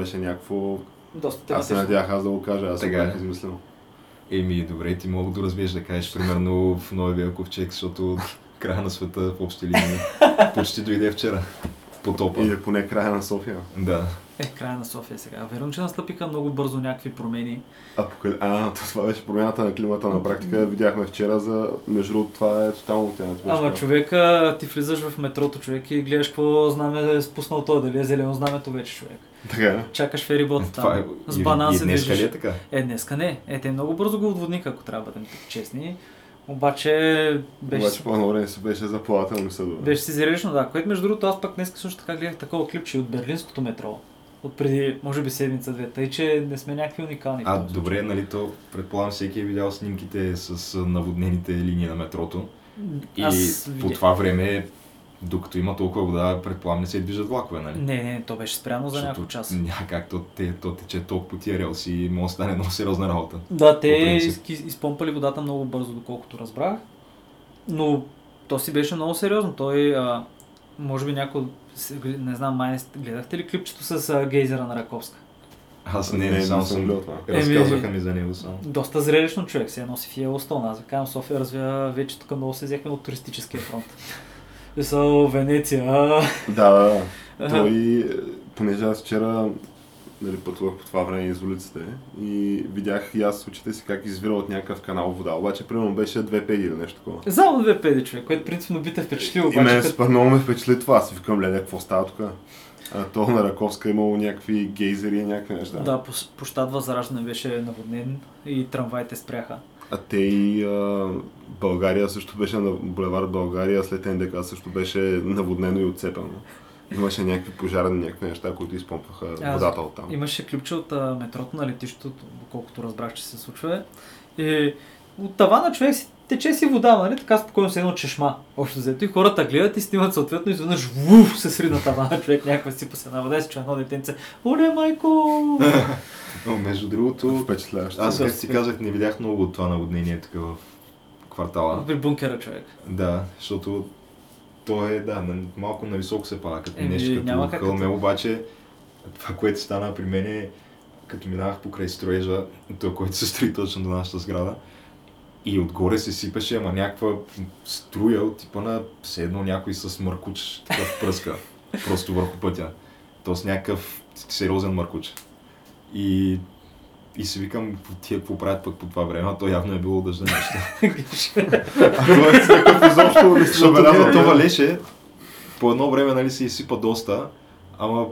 беше някакво... Доста Аз се тематично. надях аз да го кажа, аз се Така е. бях измислил. Еми, добре, ти мога да развиеш да кажеш, примерно в новия ковчег, защото края на света в общи линии почти дойде вчера. Потопа. Или поне края на София. Да. Е, края на София сега. Верно, че настъпиха много бързо някакви промени. Апокали... А, това беше промяната на климата на практика. Видяхме вчера за... Между другото, това е тотално тя Ама човека, ти влизаш в метрото, човек, и гледаш какво знаме е спуснал той, дали е зелено знамето вече, човек. Така е. Чакаш ферибота Това е. там. С банан се днес движиш. ли е така? Е, днеска не. Е, те много бързо го отводниха, ако трябва да бъдем честни. Обаче беше, Обаче по време се беше за плавателни съдове. беше си зрелищно, да. Което между другото аз пък днес също така гледах такова клипче от берлинското метро. От преди, може би седмица-две. Тъй, че не сме някакви уникални. А, добре, нали то, предполагам всеки е видял снимките с наводнените линии на метрото. И Аз по това време, докато има толкова вода, предполагам не се движат влакове, нали? Не, не, то беше спрямо за няколко часа. Няма как, то, те, то тече толкова по тия релси и може да стане много сериозна работа. Да, те изпомпали водата много бързо, доколкото разбрах. Но то си беше много сериозно. Той, а, може би някой, не знам, май гледахте ли клипчето с гейзера на Раковска? Аз Не, не, не само съм съм гледал това. Разказваха ми за него само. Доста зрелищно човек се носи в Йелостон. Аз казвам, София развива вече тук много се взехме от туристическия фронт. Са Венеция. Да, да. Той, е, понеже аз вчера нали, пътувах по това време из улиците и видях и аз с очите си как извира от някакъв канал вода. Обаче, примерно, беше две педи или нещо такова. Само две педи човек, което принципно би те впечатлило. И мен Обаче, супер много ме впечатли това. Аз си викам, леле, какво става тук? А, то на Раковска е имало някакви гейзери и някакви неща. да, щат Възраждане беше наводнен и трамваите спряха. А те и а, България също беше на булевард България, след НДК също беше наводнено и отцепено. Имаше някакви пожарни, някакви неща, които изпомпваха Аз- водата от там. Имаше ключа от а, метрото на летището, доколкото разбрах, че се случва. И от тавана човек си тече си вода, нали? Така спокойно се едно чешма. Общо взето и хората гледат и снимат съответно и изведнъж вуф се сри на тавана. Човек някаква си се на вода и се едно детенце. Оле, майко! Но, между другото, Впечатляващо. аз ти спи. казах, не видях много от това наводнение тук в квартала. При бункера човек. Да, защото то е, да, малко нависоко се пада, като Еми, нещо няма като как хълме, като- обаче това, което стана при мен е, като минавах покрай строежа, той, който се строи точно до нашата сграда, и отгоре се сипеше, ама някаква струя от типа на все едно някой с мъркуч, такъв пръска, просто върху пътя. Тоест някакъв сериозен мъркуч. И, и си викам, тия какво правят пък по това време, а то явно е било дъжда нещо. А той е такъв изобщо не се забелязва това. валеше, по едно време нали, се изсипа доста, ама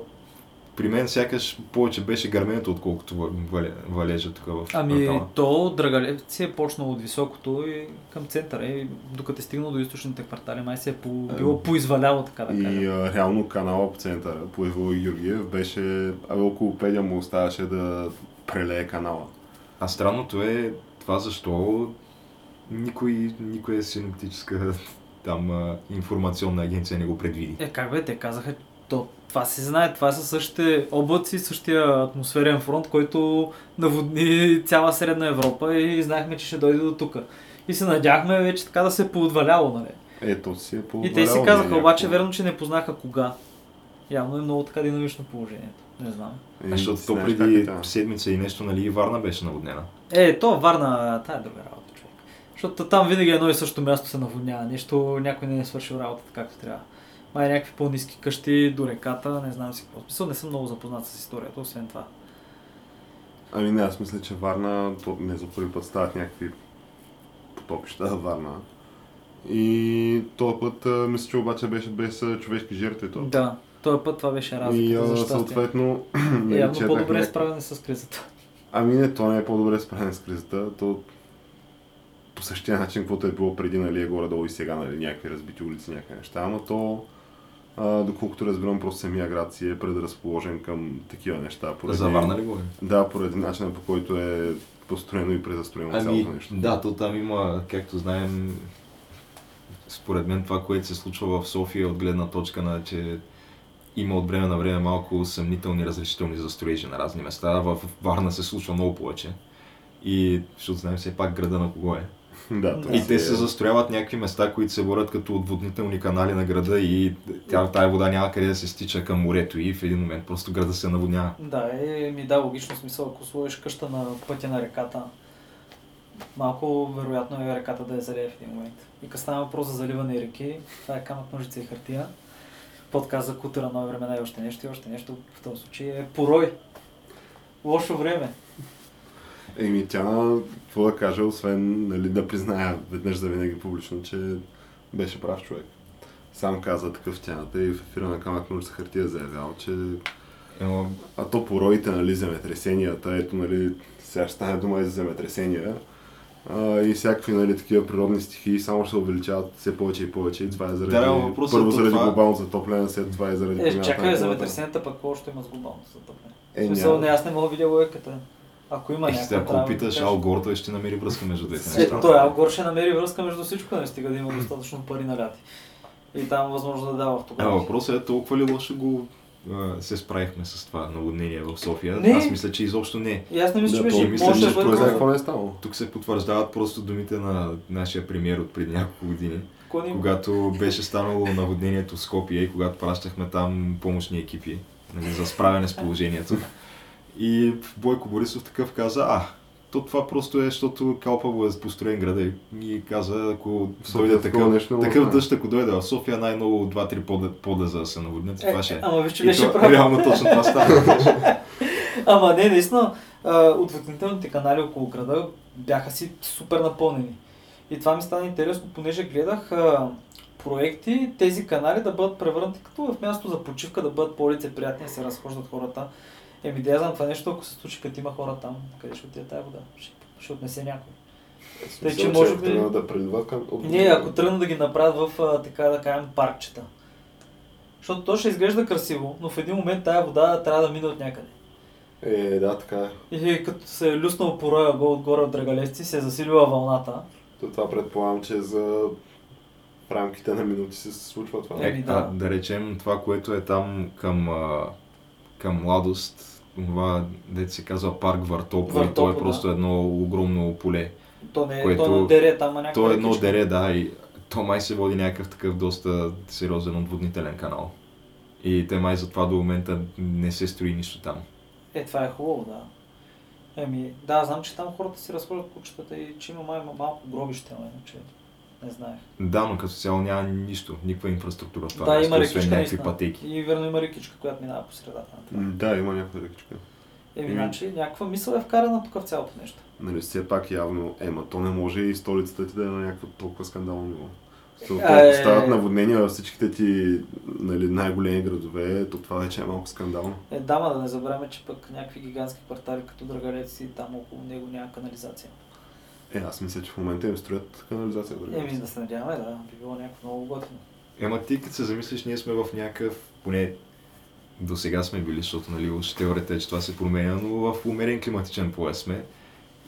при мен сякаш повече беше гърменето, отколкото ва- вале, валежа тук в Ами, квартала. то Драгалевци е почнало от високото и към центъра. И докато е стигнал до източните квартали, май се е по, било поизваляло, така да кажа. И а, реално канала по центъра, по Иво Георгиев, беше, абе около педя му оставаше да прелее канала. А странното е това защо никой, никоя синоптическа там а, информационна агенция не го предвиди. Е, как бе, те казаха, то, това се знае, това са същите облаци, същия атмосферен фронт, който наводни цяла Средна Европа и знаехме, че ще дойде до тук. И се надяхме вече така да се е поотваляло, нали? Ето си е по И те си казаха, обаче верно, че не познаха кога. Явно е много така динамично положението. Не знам. Е, Защото то как преди седмица и нещо, нали, и Варна беше наводнена. Е, то Варна, тая е друга работа, човек. Защото там винаги едно и също място се наводнява. Нещо, някой не е свършил работата както трябва. Май някакви по-низки къщи до реката, не знам си какво. Смисъл, не съм много запознат с историята, освен това. Ами не, аз мисля, че Варна, то не за първи път стават някакви потопища Варна. И този път, мисля, че обаче беше без човешки жертви. То. Да, този път това беше разлика. И за съответно, Е, нали, явно четах по-добре е справяне с кризата. Ами не, то не е по-добре справен с кризата. То по същия начин, каквото е било преди, нали, е горе-долу и сега, нали, някакви разбити улици, някакви неща, ама то, а, доколкото разбирам, просто самия град си е предразположен към такива неща. Поради, За Варна ли говорим? Да, поради начина по който е построено и презастроено Ами, цялото нещо. да, то там има, както знаем, според мен това, което се случва в София от гледна точка на, че има от време на време малко съмнителни разрешителни за строежи на разни места. В Варна се случва много повече. И защото знаем все пак града на кого е. да, И те е- се застрояват някакви места, които се борят като отводнителни канали на града и тя, тая вода няма къде да се стича към морето и в един момент просто града се наводнява. Да, е, ми да, логично смисъл, ако сложиш къща на пътя на реката, малко вероятно е реката да я залее в един момент. И като става въпрос за заливане реки, това е камък, ножица и хартия. Подкаст за кутера нови времена и още нещо, и още нещо в този случай е порой. Лошо време. Еми тя, какво да кажа, освен нали, да призная веднъж за винаги публично, че беше прав човек. Сам каза такъв тяната и в ефира на Камък Нурса Хартия заявял, че а то пороите, нали, земетресенията, ето, нали, сега ще стане дума и за земетресения, а, и всякакви, нали, такива природни стихии само ще се увеличават все повече и повече. И това е заради, Да, въпросът първо е заради това- глобалното затопляне, след това и заради Е, чакай, за ветресената пък какво ще има с глобалното затъпляне? Е, В смисъл, не, аз не мога да видя логиката. Ако има е, някаква ако питаш кажеш. Ал Гор, той ще намери връзка между двете Е, неща. той Алгор ще намери връзка между всичко, не стига да има достатъчно пари наляти. И там възможно да дава А, автографи. въпросът е толкова ли лошо го а, се справихме с това наводнение в София? Не. Аз мисля, че изобщо не. И аз не мисля, че Да, то беше, мисля, може че бъде... какво не е станало? Тук се потвърждават просто думите на нашия премиер от преди няколко години, Кой ни- когато беше станало наводнението в Скопие и когато пращахме там помощни екипи нали, за справяне с положението. И Бойко Борисов такъв каза, а, то това просто е, защото Калпаво е построен града и- и каза, ако дойде такова такъв, нещо такъв дъжд, ако дойде в София, най-много 2-3 пода, пода за да се наводнят, Е, това ще е. ама виж, че И беше то, прав. реално точно това стана. Ама не, наистина, отводнителните канали около града бяха си супер напълнени. И това ми стана интересно, понеже гледах а, проекти тези канали да бъдат превърнати като в място за почивка, да бъдат по-лицеприятни, да се разхождат хората. Еми, да я знам това нещо, ако се случи, като има хора там, къде ще отиде тази вода? Ще, ще отнесе някой. Тъй, че може би- да преливат към... Не, ако тръгнат да ги направят в, така да кажем, паркчета. Защото то ще изглежда красиво, но в един момент тая вода трябва да мине от някъде. Е, да, така е. И като се е люснал по роя гол отгоре от драгалесци, се е засилила вълната. То това предполагам, че за в рамките на минути се случва това. Е, да. а, да речем това, което е там към, а, към младост, това, дете се казва парк Вартопо, и то Вартопо, е да. просто едно огромно поле. То не е, Което- то е дере, там, някаква То е едно дере, да, и то май се води някакъв такъв доста сериозен отводнителен канал. И те май за това до момента не се строи нищо там. Е, това е хубаво, да. Еми, да, знам, че там хората си разхождат кучетата и че има май малко гробище, но иначе не знаех. Да, но като цяло няма нищо, никаква инфраструктура в това да, има рекичка, някакви пътеки. И верно има рекичка, която минава по средата на това. Да, има някаква ръкичка. Еми, значи, някаква мисъл е вкарана тук в цялото нещо. Нали, все пак явно, ема то не може и столицата ти да е на някакво толкова скандално ниво. Е. стават наводнения във всичките ти нали, най-големи градове, то това вече е малко скандално. Е, да, ма да не забравяме, че пък някакви гигантски квартали като Драгалец и там около него няма канализация. Е, аз мисля, че в момента им строят канализация. дори. Еми, да се надяваме, да, би било някакво много готино. Ема ти като се замислиш, ние сме в някакъв, поне до сега сме били, защото нали, уж теорията е, че това се променя, но в умерен климатичен пояс сме.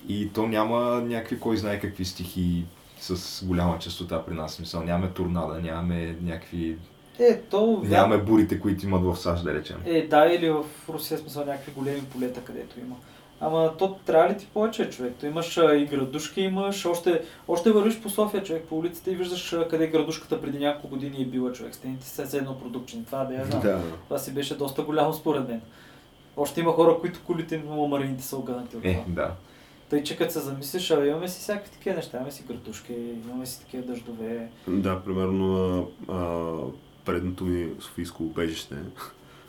И то няма някакви, кой знае какви стихии с голяма частота при нас. Смисъл, нямаме торнада, нямаме някакви... Е, то... Нямаме бурите, които имат в САЩ, да речем. Е, да, или в Русия смисъл някакви големи полета, където има. Ама то трябва ли ти повече, човек? То имаш а, и градушки, имаш, още, още вървиш по София, човек, по улиците и виждаш а, къде градушката преди няколко години е била, човек. Стените са все едно продукчени. Това да я знам. Да. Това си беше доста голямо според мен. Още има хора, които колите им марините са огънати от това. Е, да. Тъй, че като се замислиш, а имаме си всякакви такива неща, имаме си градушки, имаме си такива дъждове. Да, примерно а, предното ми Софийско убежище,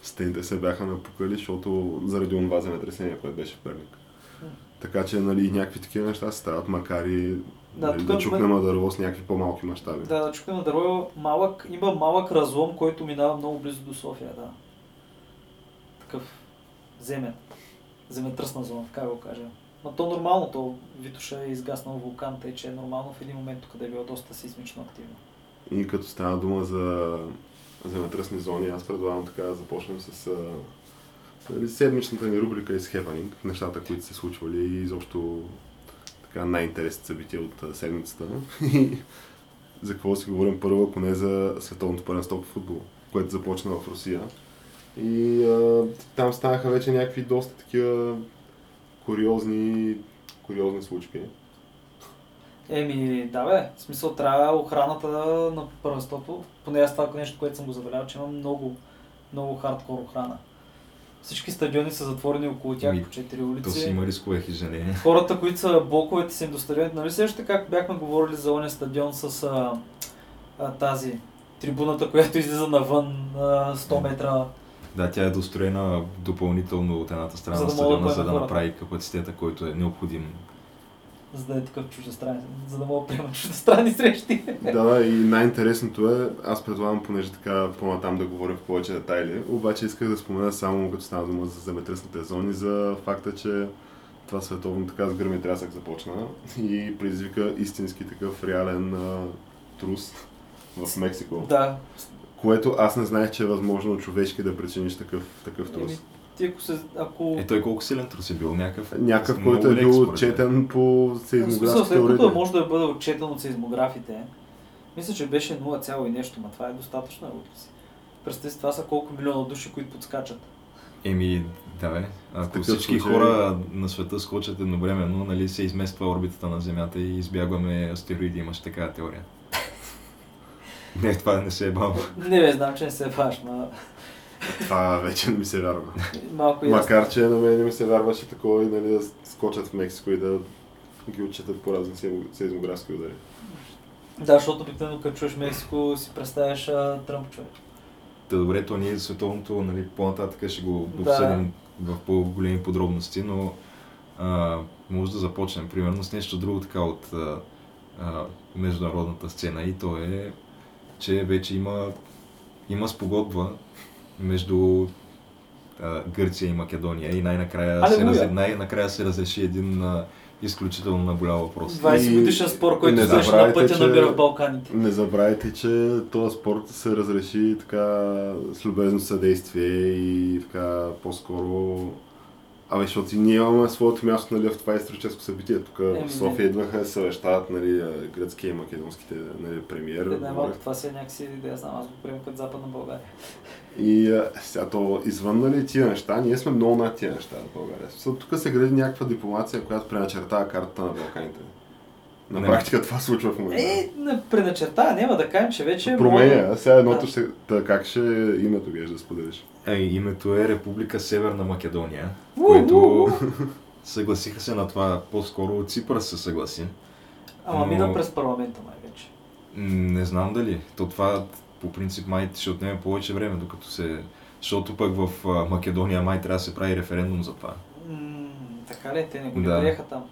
стените се бяха напукали, защото заради онова земетресение, което беше в Перник. Така че, нали, някакви такива неща се стават, макар и Да, нали, тук да чукнем мен- дърво с някакви по-малки мащаби. Да, да чукаме на дърво, малък, има малък разлом, който минава много близо до София, да. Такъв земен. Земетръсна зона, така го кажа. Ма то нормално, то Витоша е изгаснал вулкан, тъй че е нормално в един момент, къде е било доста сисмично активно. И като стана дума за земетръсни зони, аз предлагам така да започнем с а, нали, седмичната ни рубрика из Happening, нещата, които се случвали и изобщо така най-интересните събития от а, седмицата. За какво си говорим първо, ако не за световното първенство по футбол, което започна в Русия. И а, там станаха вече някакви доста такива куриозни, куриозни случки. Еми, да бе, в смисъл трябва охраната на първенството, поне аз това нещо, което съм го забелязал, че има много, много хардкор охрана. Всички стадиони са затворени около тях Ами, по четири То си улици. има рискове хижане. Хората, които са блоковете си до стадионите, нали също така бяхме говорили за оня стадион с а, а, тази трибуната, която излиза навън а, 100 метра. Да, тя е достроена допълнително от едната страна За на да стадиона, за да направи капацитета, който е необходим. За да е такъв чуждестранен, за да мога да приемат чуждестранни срещи. Да, и най-интересното е, аз предлагам, понеже така по-натам да говоря в повече детайли, обаче исках да спомена само, като стана дума за земетръсните зони, за факта, че това световно така с гръм и трясък започна и предизвика истински такъв реален а, трус в Мексико. Да, Което аз не знаех, че е възможно човешки да причиниш такъв, такъв трус. Ти ако се, ако... Е, той колко силен трус е бил? Някакъв, Някакъв, който е бил отчетен по В смисъл, сейзмографските след като може да бъде отчетен от сейзмографите, мисля, че беше 0, цяло и нещо, но това е достатъчно. Е, си. Представи си, това са колко милиона души, които подскачат. Еми, да бе. Ако такъв всички случай- хора на света скочат едновременно, нали, се измества орбитата на Земята и избягваме астероиди, имаш такава теория. не, това не се е бавно. Не бе, знам, че не се баш, ма Това вече не ми се вярва. малко ясно. Макар, че на мен не ми се вярваше такова и нали, да скочат в Мексико и да ги отчитат по разни сейзмо- сейзмографски удари. Да, защото обикновено като чуеш Мексико си представяш а, Тръмп човек. Та добре, то ние световното, нали, по-нататък ще го Да. обсъдим в по-големи подробности, но а, може да започнем примерно с нещо друго така от а, а, международната сцена и то е, че вече има, има спогодба между а, Гърция и Македония и най-накрая се, раз, най-накрая се разреши един а, изключително наболял въпрос. 20 годишен спор, който не беше на пътя че- намира в Балканите. Не забравяйте, че този спорт се разреши така с любезно съдействие и така по-скоро... Абе, защото ние имаме своето място нали, в това историческо събитие. Тук в София не. идваха да съвещават нали, гръцкия и македонските нали, премиер. Е, най-малко това си е някакси, да я знам, аз го приемам като Западна България. И а, сега то, извън нали, тия неща, ние сме много над тия неща в България. Тук се гради някаква дипломация, която преначертава картата на Балканите. На Не. практика това случва в момента. Е, преначерта, няма да кажем, че вече... Променя, а сега едното ще... Та, как ще името геш да споделиш? Е, името е Република Северна Македония, У, което съгласиха се на това, по-скоро Ципър се съгласи. Ама Но- мина през парламента май вече. Не знам дали. То това по принцип май ще отнеме повече време, докато се... Защото пък в Македония май трябва да се прави референдум за това. М, така ли? Те не го Да. приеха там.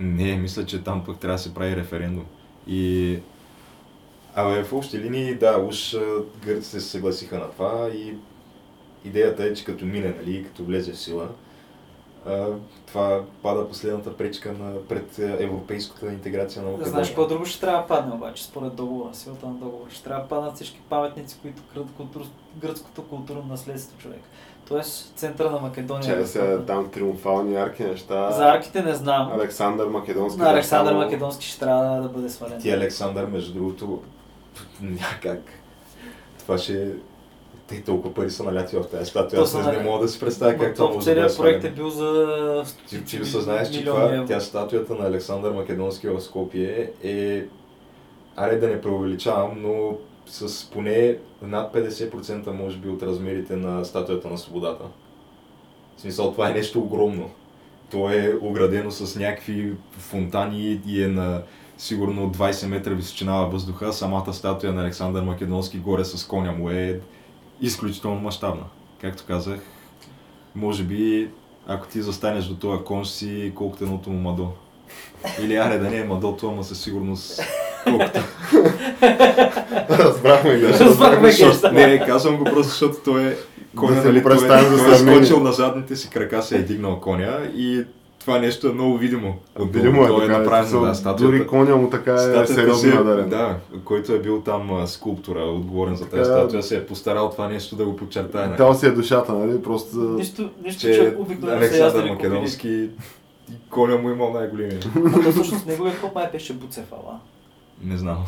Не, мисля, че там пък трябва да се прави референдум. И... Абе, в общи линии, да, уж гърците се съгласиха на това и идеята е, че като мине, нали, като влезе в сила, а, това пада последната пречка на, пред а, европейската интеграция на Да Македония. знаеш какво друго ще трябва да падне обаче, според договора, силата на договора. Ще трябва да паднат всички паметници, които крат култур... гръцкото културно наследство човек. Тоест центъра на Македония. Чакай е сега в- там триумфални арки неща. За арките не знам. Александър Македонски. На Александър само- Македонски ще трябва да бъде свален. Ти Александър, между другото, някак. Това ще е... Те толкова пари са наляти в тази статуя. Аз не мога да си представя как това може да проект е бил за Ти, ти осъзнаеш, че това, тя статуята на Александър Македонски в Скопие е... Аре да не преувеличавам, но с поне над 50% може би от размерите на статуята на свободата. В смисъл, това е нещо огромно. То е оградено с някакви фонтани и е на сигурно 20 метра височина във въздуха. Самата статуя на Александър Македонски горе с коня му е изключително мащабна. Както казах, може би ако ти застанеш до този кон, си колкото едното му мадо. Или аре да не е мадото, ама със сигурност колкото. Разбрахме го. Разбрахме геща. Не, не, казвам го просто, защото той е Да коня, си нали, той, е, той е скочил на задните си крака, се е дигнал коня и това нещо е много видимо. Видимо е, То така, направено, смисъл, да, статуята. Дори коня му така е сериозно е- надарен. Да, който е бил там а, скулптора, отговорен за тази Така, статуя, се е постарал това нещо да го подчертае. Дал си е душата, нали? Просто... Нищо, нищо че, че обикновено са Александър. Македонски и коня му имал най-големия. А то всъщност неговия коп май беше Буцефала. Не знам.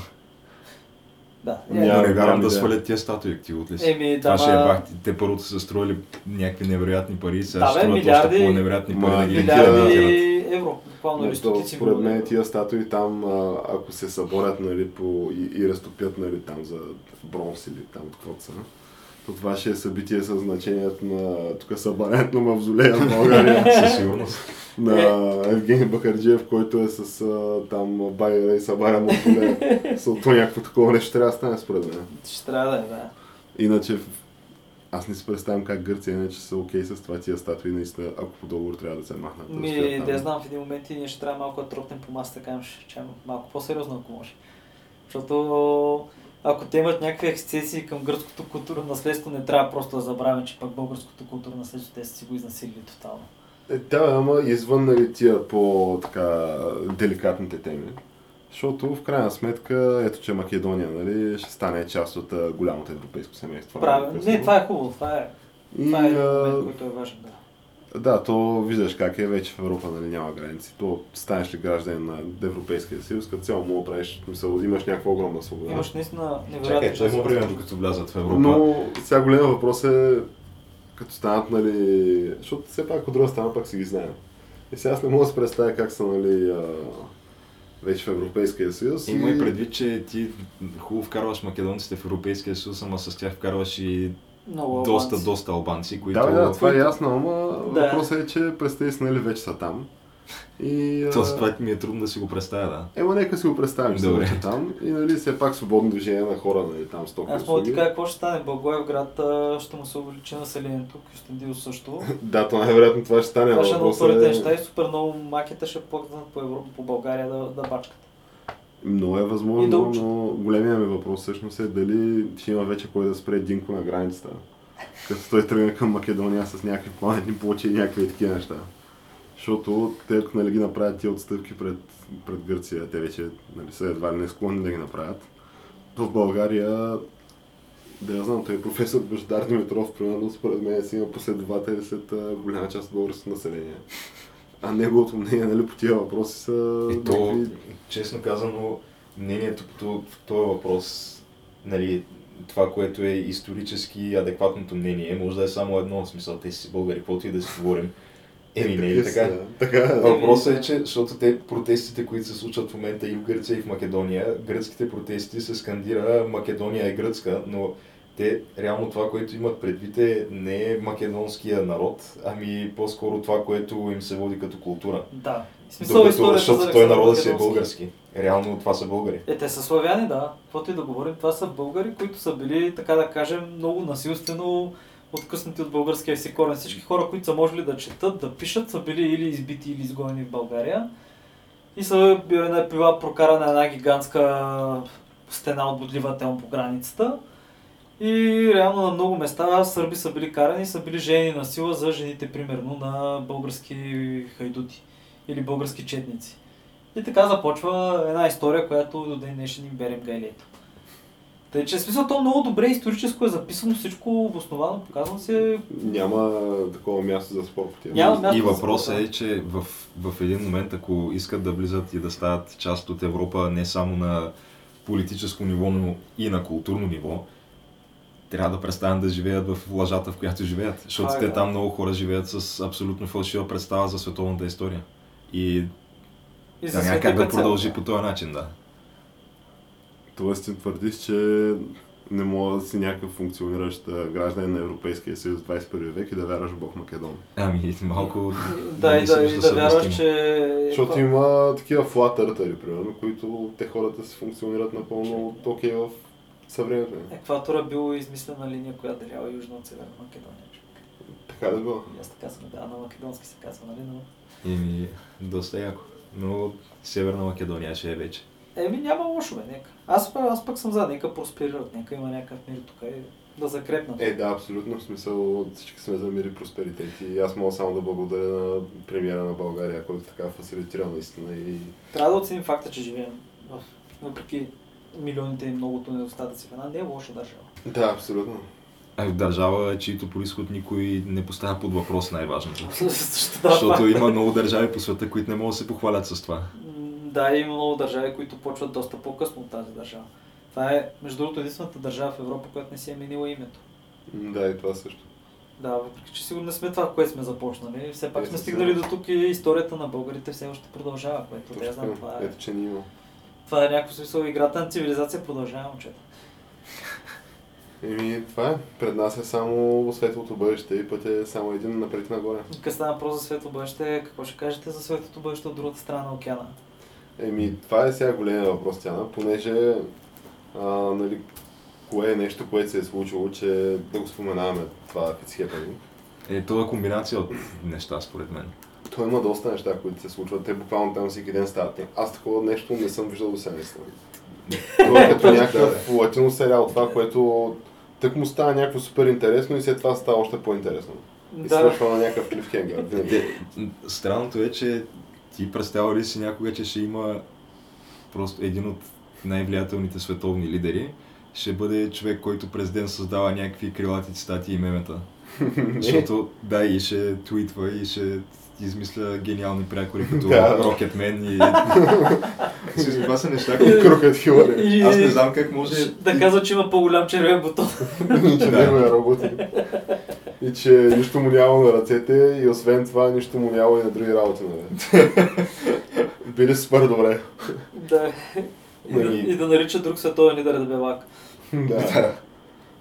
Да. Няма. Не вярвам да свалят тия статуи, актив от ли? Еми, да, Това ще е бах. Те първото са строили някакви невероятни пари, сега Да, ще струват милиарди- още по-невероятни пари Ма, да ги милиарди евро, буквално или стотици според мен тия статуи там, ако се съборят нали, по, и, и разтопят нали, там за бронз или там каквото са, то това ще е събитие със значението на тук събарянето на мавзолея в България Със сигурност. на Евгений Бакарджиев, който е с а, там байера и събаря мавзолея. Съответно някакво такова нещо трябва да стане според мен. Ще трябва да е, да. Иначе аз не си представям как Гърция иначе са окей с това тия статуи, наистина, ако по договор трябва да се махнат. да Ми, да я знам, в един момент и ние ще трябва малко да тропнем по масата, така че е малко по-сериозно, ако може. Защото ако те имат някакви ексцесии към гръцкото културно наследство, не трябва просто да забравяме, че пък българското културно наследство те са си го изнасилили тотално. Е, да, ама извън нали, тия по така деликатните теми. Защото в крайна сметка, ето че Македония нали, ще стане част от голямото европейско семейство. Правилно. Не, това е хубаво, това е, И, това е момент, който е важен, да. Да, то виждаш как е вече в Европа, нали, няма граници. То станеш ли гражданин на Европейския съюз, като цяло мога да правиш, мисъл, имаш някаква огромна свобода. Имаш наистина невероятно Чакай, че има време, докато влязат в Европа. Но сега голям въпрос е, като станат, нали, защото все пак от друга страна пак си ги знаем. И сега аз не мога да се представя как са, нали, а, вече в Европейския съюз. Има и предвид, че ти хубаво вкарваш македонците в Европейския съюз, ама с тях вкарваш и Много доста, албанци. доста албанци, които... Да, да, това е ясно, ама Да. въпросът е, че представи си, нали, вече са там. И, а, То с това ми е трудно да си го представя, да. Ема нека си го представим, че са Добре. вече там. И нали, все пак свободно движение на хора, нали, там стоки Аз мога да ти кажа какво ще стане. Благоевград а, ще му се увеличи населението, Кюстендил също. Да, то най-вероятно това ще стане. Това ще е много въпросът първите е- неща и супер много макета ще плъкнат по, Европа, по България да, да бачкат. Много е да възможно, учат. но големия ми въпрос всъщност е дали ще има вече кой да спре Динко на границата. Като той тръгне към Македония с някакви пламенни плочи и някакви такива неща. Защото те ако нали, ги направят тия отстъпки пред, пред Гърция, те вече нали, са едва ли не склонни да ги направят. В България, да я знам, той е професор Бождар Димитров, примерно според мен си има последователи след голяма част от българското население. А неговото мнение нали, по тия въпроси са... И то, честно казано, мнението по този въпрос, нали, това, което е исторически адекватното мнение, може да е само едно, в смисъл, те си българи, каквото и да си говорим. Еми, не е ли така? са, Така Въпросът е, че, защото те протестите, които се случват в момента и в Гърция, и в Македония, гръцките протести се скандира Македония е гръцка, но те реално това, което имат предвид е не е македонския народ, ами по-скоро това, което им се води като култура. Да. Смисъл Докато, защото за той народа си е български. Реално това са българи. Е, те са славяни, да. Каквото и да говорим, това са българи, които са били, така да кажем, много насилствено откъснати от българския си корен. Всички хора, които са можели да четат, да пишат, са били или избити, или изгонени в България. И са била, била прокарана една гигантска стена от бодлива тема по границата. И реално на много места сърби са били карани и са били жени на сила за жените, примерно, на български хайдути или български четници. И така започва една история, която до ден днешен им берем гайлето. Тъй, че смисъл то много добре историческо е записано, всичко обосновано, показано се. Няма такова място за спор. Няма място И въпросът е, че в, в един момент, ако искат да влизат и да стават част от Европа не само на политическо ниво, но и на културно ниво, трябва да престанат да живеят в лъжата, в която живеят. Защото е, те да. там много хора живеят с абсолютно фалшива представа за световната история. И И да, няма как да продължи по този начин, да. Тоест ти твърдиш, че не мога да си някакъв функциониращ а, гражданин на Европейския съюз в 21 век и да вярваш в Бог Македон. Ами, малко... Да, и да, и вижда да вярваш, че... Защото има такива флат примерно, които те хората си функционират напълно окей в съвременето. Екватора бил измислена линия, която делява южна от Северна Македония. Така да било. И аз така съм, да, на македонски се казва, нали? Но... Еми, доста яко. Но Северна Македония ще е вече. Еми няма лошо, бе, нека. Аз, пък- аз пък съм за, нека просперират, нека има някакъв мир тук. И... да закрепнат. Е, да, абсолютно. В смисъл всички сме за мир и просперитет. И аз мога само да благодаря на премиера на България, който така фасилитира наистина. И... Трябва да оценим факта, че живеем в, въпреки милионите и многото недостатъци в една не е лоша държава. Да, абсолютно. А в държава, чието происход никой не поставя под въпрос най-важното. Защо да, Защото има много държави по света, които не могат да се похвалят с това. Да, има много държави, които почват доста по-късно от тази държава. Това е, между другото, единствената държава в Европа, която не си е менила името. Да, и това също. Да, въпреки че сигурно не сме това, което сме започнали. Все пак Е, сме стигнали до тук и историята на българите все още продължава, което да Точно знам, така. това е, Ето, че ни има. Това е някакво смисъл играта на цивилизация продължава, момчета. Еми, това е. Пред нас е само светлото бъдеще и път е само един напред и нагоре. Къде става въпрос за светло бъдеще, какво ще кажете за светлото бъдеще от другата страна на океана? Еми, това е сега големия въпрос, Тяна, понеже, а, нали, кое е нещо, което се е случило, че да го споменаваме това Fitzhappening. Е, това е комбинация от неща, според мен. Той има доста неща, които се случват. Те буквално там всеки ден стават. Аз такова нещо не съм виждал до сега, наистина. Това е като някакъв латино сериал, това, което тък му става някакво супер интересно и след това става още по-интересно. И свършва на някакъв клифхенгър. м, странното е, че ти представя ли си някога, че ще има просто един от най-влиятелните световни лидери, ще бъде човек, който през ден създава някакви крилати цитати и мемета. Защото, да, и ще твитва и ще измисля гениални прякори, като. Rocketman и... Си, Това са неща, които... Крокет Хилари. И- Аз не знам как може... Да казва, че има по-голям червен бутон. че Да. него е работи. И че нищо му няма на ръцете и освен това нищо му няма и на други работи. Нали? Били супер добре. да. И да, Нали- и да нарича друг световен лидер да белак. да.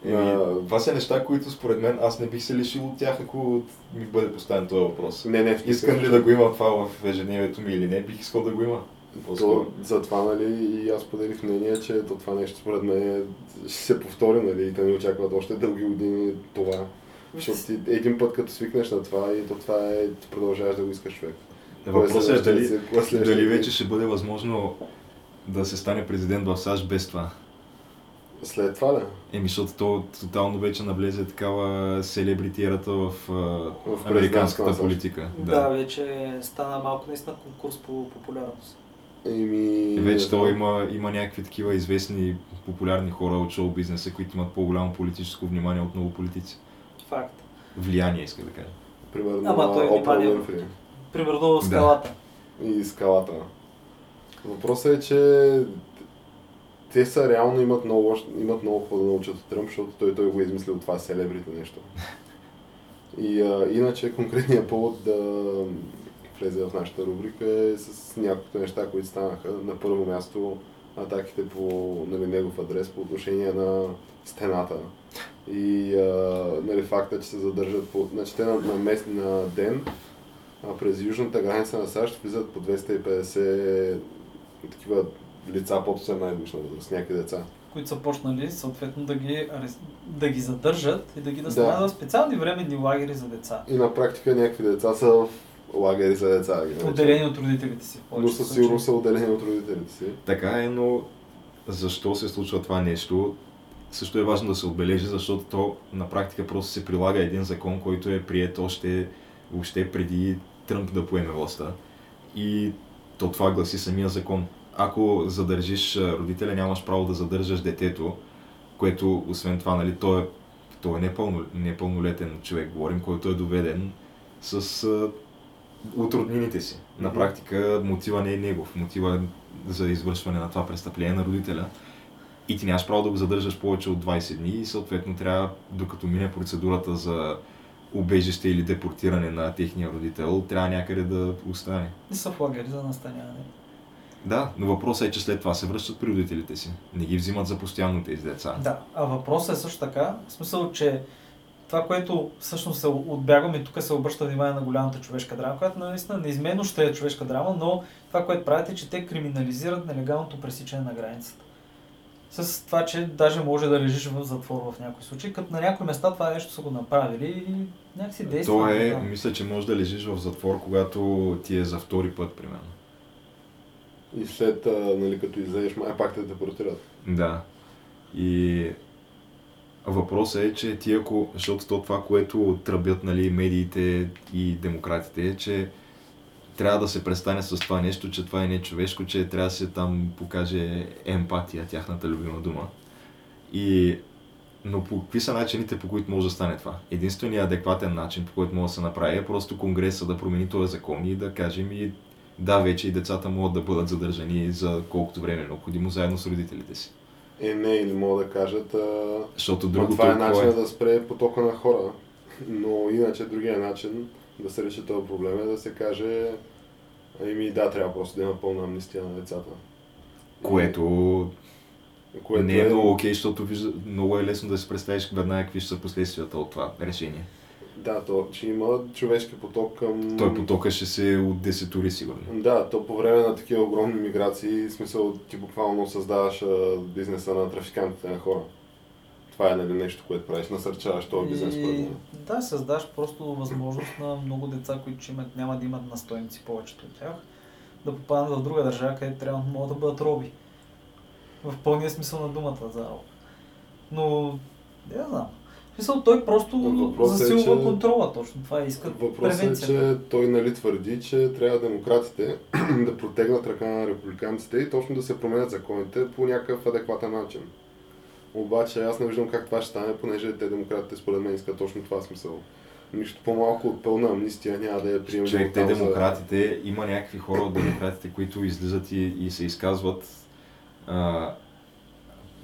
Еми, А, това са неща, които според мен аз не бих се лишил от тях, ако ми бъде поставен този въпрос. Не, не, Искам ли да го има това в ежедневието ми или не, бих искал да го има. То, затова, нали, и аз поделих мнение, че то това нещо според мен е- ще се повтори, нали, и те ни очакват още дълги години това. Защото ти един път като свикнеш на това и то това е, ти продължаваш да го искаш човек. Въпросът е дали, дали вече ще бъде възможно да се стане президент в САЩ без това. След това, да. Еми, защото то тотално вече навлезе такава селебрити ерата в, президентска американската политика. Да. вече стана малко наистина конкурс по популярност. Еми... Вече то има, има някакви такива известни популярни хора от шоу бизнеса, които имат по-голямо политическо внимание от много политици. Факт. Влияние, иска да кажа. Примерно Ама той внимание. Уинфри Примерно скалата. и скалата. Въпросът е, че те са реално имат много, имат много какво да научат от Тръмп, защото той, той го е измислил това селебрите нещо. И а, иначе конкретният повод да влезе в нашата рубрика е с няколко неща, които станаха. На първо място атаките по нали, негов адрес по отношение на стената. И а, нали, факта, че се задържат по... Значи те на, на, мест, на ден а през южната граница на САЩ влизат по 250 такива лица под 18 годишна възраст, някакви деца. които са почнали съответно да ги, да ги задържат и да ги Да. настанят в специални временни лагери за деца. И на практика някакви деца са в лагери за деца. да. Отделени от родителите си. Но със сигурност са отделени от родителите си. Така е, но защо се случва това нещо? Също е важно да се отбележи, защото то на практика просто се прилага един закон, който е прият още въобще преди Тръмп да поеме властта. И то това гласи самия закон. Ако задържиш родителя, нямаш право да задържаш детето, което освен това, нали, той е, той е непълно, непълнолетен човек, говорим, който е доведен с а, от роднините си. На практика мотива не е негов, мотива е за извършване на това престъпление на родителя. И ти нямаш право да го задържаш повече от 20 дни и съответно трябва, докато мине процедурата за убежище или депортиране на техния родител, трябва някъде да остане. И са в лагери за настаняване. Да, но въпросът е, че след това се връщат при родителите си. Не ги взимат за постоянно тези деца. Да, а въпросът е също така, в смисъл, че това, което всъщност се отбягваме, тук се обръща внимание на голямата човешка драма, която наистина неизменно ще е човешка драма, но това, което правят е, че те криминализират нелегалното пресичане на границата. С това, че даже може да лежиш в затвор в някои случаи, като на някои места това нещо са го направили и някакси действа. То е, да. мисля, че може да лежиш в затвор, когато ти е за втори път, примерно. И след, нали, като излезеш, май пак те депортират. Да. И Въпросът е, че ти ако, защото то това, което тръбят нали, медиите и демократите е, че трябва да се престане с това нещо, че това е не човешко, че трябва да се там покаже емпатия, тяхната любима дума. И но по какви са начините, по които може да стане това? Единственият адекватен начин, по който може да се направи е просто Конгреса да промени този закон и да кажем и да, вече и децата могат да бъдат задържани за колкото време е необходимо, заедно с родителите си. Е, не, или могат да кажат, а... Защото другото това е какво начинът да спре потока на хора. Но иначе другия начин да се реши този проблем е да се каже Ами да, трябва просто да има пълна амнистия на децата. което Което не е много окей, защото вижда, много е лесно да си представиш веднага какви ще са последствията от това решение. Да, то, че има човешки поток към... Той потока ще се от десетори сигурно. Да, то по време на такива огромни миграции, в смисъл ти буквално създаваш а, бизнеса на трафикантите на хора. Това е нали, нещо, което правиш, насърчаваш този бизнес. И, да, създаш просто възможност на много деца, които ще имат, няма да имат настойници повечето от тях, да попаднат в друга държава, където трябва да могат да бъдат роби. В пълния смисъл на думата за роб. Но, не знам. В смисъл, той просто Въпросът е, засилва че- контрола точно. Това е искат Въпросът е, че той нали твърди, че трябва демократите да протегнат ръка на републиканците и точно да се променят законите по някакъв адекватен начин. Обаче аз не виждам как това ще стане, понеже те демократите според мен искат точно това смисъл. Нищо по-малко от пълна амнистия няма да я приемем. Човек, те демократите, има някакви хора от демократите, които излизат и, и се изказват а,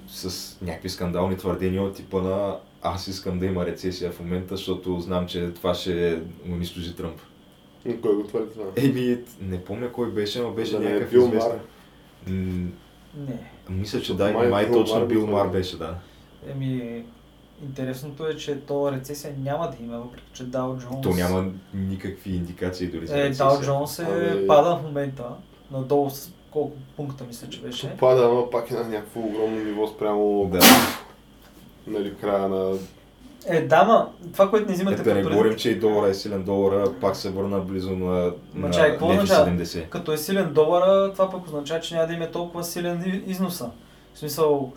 с някакви скандални твърдения от типа на аз искам да има рецесия в момента, защото знам, че това ще унищожи Тръмп. Кой го твърди това? Еми, не помня кой беше, но беше Да не е някакъв Бил известен. М, Не. Мисля, че да, май май, Бил точно Мар Бил Мар беше, да. Еми, интересното е, че то рецесия няма да има, въпреки че Dow Jones... То няма никакви индикации дори за Е, рецесия. Dow Jones е Ами- пада в момента, надолу с колко пункта мисля, че беше. Пада, ама пак е на някакво огромно ниво спрямо Да. Нали, края на... Е, да, ма, това, което не взимате Ето да не като говорим, че и долара е силен долара, пак се върна близо на, Ма на чай, какво означава? 70. като е силен долара, това пък означава, че няма да има толкова силен износа. В смисъл,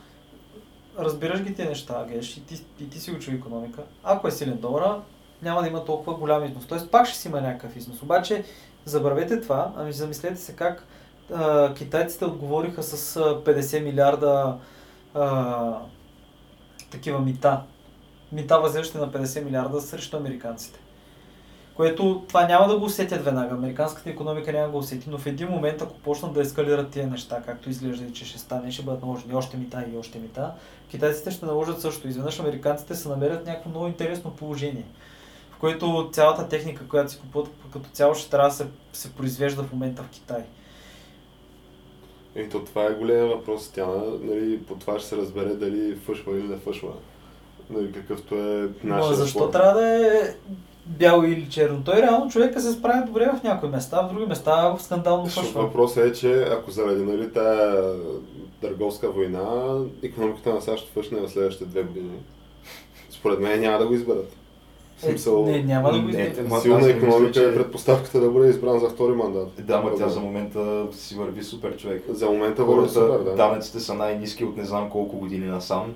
разбираш ги тези неща, геш, и ти, и ти си учил економика. Ако е силен долара, няма да има толкова голям износ. Тоест пак ще си има някакъв износ. Обаче, забравете това, ами замислете се как а, китайците отговориха с а, 50 милиарда а, такива мита. Мита възлежащи на 50 милиарда срещу американците. Което това няма да го усетят веднага. Американската економика няма да го усети, но в един момент, ако почнат да ескалират тия неща, както изглежда че ще стане, ще бъдат наложени още мита и още мита, китайците ще наложат също. Изведнъж американците се намерят някакво много интересно положение, в което цялата техника, която си купуват като цяло, ще трябва да се, се произвежда в момента в Китай. И то това е големия въпрос, тя, нали, по това ще се разбере дали фъшва или не фъшва. Нали, какъвто е Но нашия защо спор. трябва да е бяло или черно? Той реално човека се справя добре в някои места, в други места скандално Защото фъшва. въпросът е, че ако заради нали, тая търговска война, економиката на САЩ фъшне в следващите две години, според мен няма да го изберат. Смисъл, не, няма да го Не, аз силна не економика е предпоставката да бъде избран за втори мандат. Да, ма тя за момента си върви супер човек. За момента върви супер, да. данъците са най-низки от не знам колко години насам.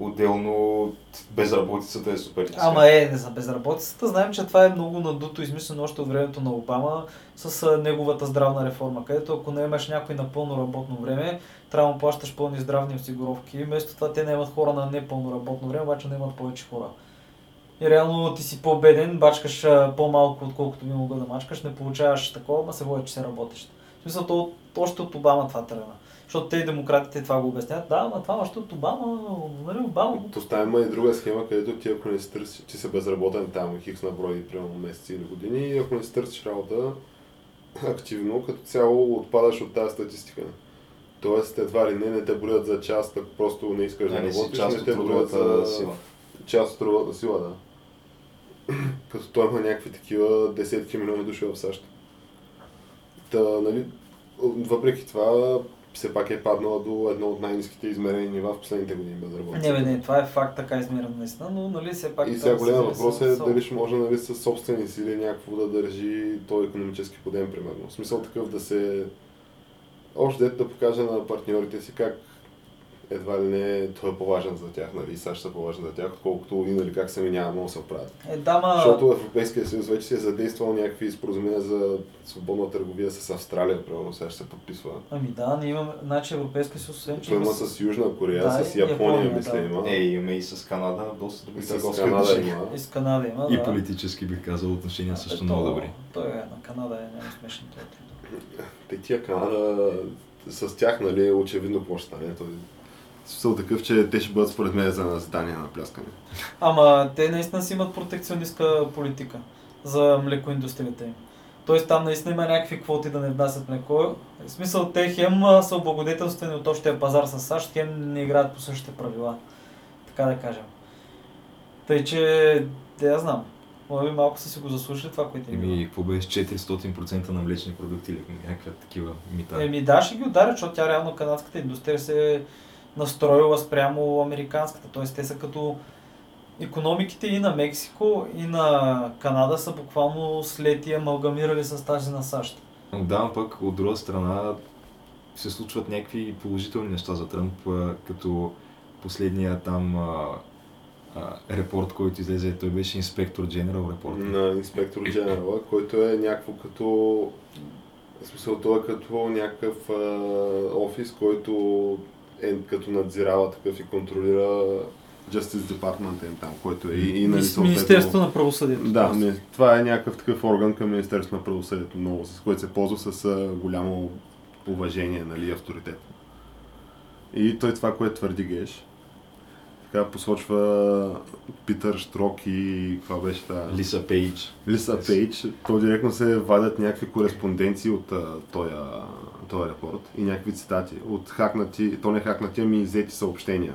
Отделно безработицата е супер ниска. Ама е, не за безработицата. Знаем, че това е много надуто, измислено още от времето на Обама с неговата здравна реформа, където ако не имаш някой на пълно работно време, трябва да му плащаш пълни здравни осигуровки. Вместо това те наемат хора на непълно работно време, обаче наемат повече хора. И реално ти си по-беден, бачкаш по-малко, отколкото би могъл да мачкаш, не получаваш такова, ма се води, че се работиш. В смисъл, то, още от Обама това тръгна. Защото те и демократите това го обяснят. Да, ама това още от Обама, нали, Обама. Поставим и друга схема, където ти ако не си търси, ти си безработен там хикс на брой, примерно месеци или години, и ако не си търсиш работа активно, като цяло отпадаш от тази статистика. Тоест, едва ли не, не те броят за част, ако просто не искаш да, Да, работиш, не те броят за част от трудовата сила, да. Като той има някакви такива десетки милиони души в САЩ. Та, нали, въпреки това, все пак е паднала до едно от най-низките измерени нива в последните години безработица. Не, бе, не, това е факт, така измерено наистина, но нали все пак... И сега голям въпрос е дали ще може нали, с собствени сили някакво да държи този економически подем, примерно. В смисъл такъв да се... Още дето да покаже на партньорите си как едва ли не той е по-важен за тях, нали, САЩ са по-важен за тях, отколкото и нали, как сами няма да се оправят. Е, да, ма... Защото Европейския съюз вече си е задействал някакви споразумения за свободна търговия с Австралия, примерно сега ще се подписва. Ами да, ние имаме, значи Европейския съюз, освен че Той има има с Южна Корея, Да, с и Япония, Япония, мисля, да. има. Е, имаме и с Канада доста добри И с търговски Канада отношения. има. и с Канада има, И да. политически бих казал отношения А, също е, много добри. Той е на Канада е много смешен той. Те тия Канада, с тях, нали, е очевидно какво ще стане. Той смисъл такъв, че те ще бъдат според мен за задание на пляскане. Ама те наистина си имат протекционистка политика за млекоиндустрията им. Тоест там наистина има някакви квоти да не внасят млеко. В смисъл те хем са облагодетелствани от общия пазар с САЩ, хем не играят по същите правила. Така да кажем. Тъй, че, да я знам. Може би малко са си го заслужили това, което им Еми, какво беше 400% на млечни продукти или някакви такива мита? Еми да, ще ги ударят, защото тя реално канадската индустрия се е настроила спрямо американската. Тоест те са като економиките и на Мексико, и на Канада са буквално след и амалгамирали с тази на САЩ. Да, пък от друга страна се случват някакви положителни неща за Тръмп, като последния там а, а, репорт, който излезе, той беше инспектор General репорт. На инспектор Дженерала, който е някакво като... В смисъл, той е като някакъв а, офис, който е като надзирава такъв и контролира Justice Department им там, който е и, и нали, Министерството на правосъдието. Да, ми, това е някакъв такъв орган към Министерството на правосъдието, много, с който се ползва с а, голямо уважение, нали, авторитет. И той това, което твърди Геш, така посочва Питър Штрок и каква беше тази... Лиса Пейдж. Лиса Пейдж, то директно се вадят някакви кореспонденции от този, този репорт и някакви цитати от хакнати, то не хакнати, ами иззети съобщения.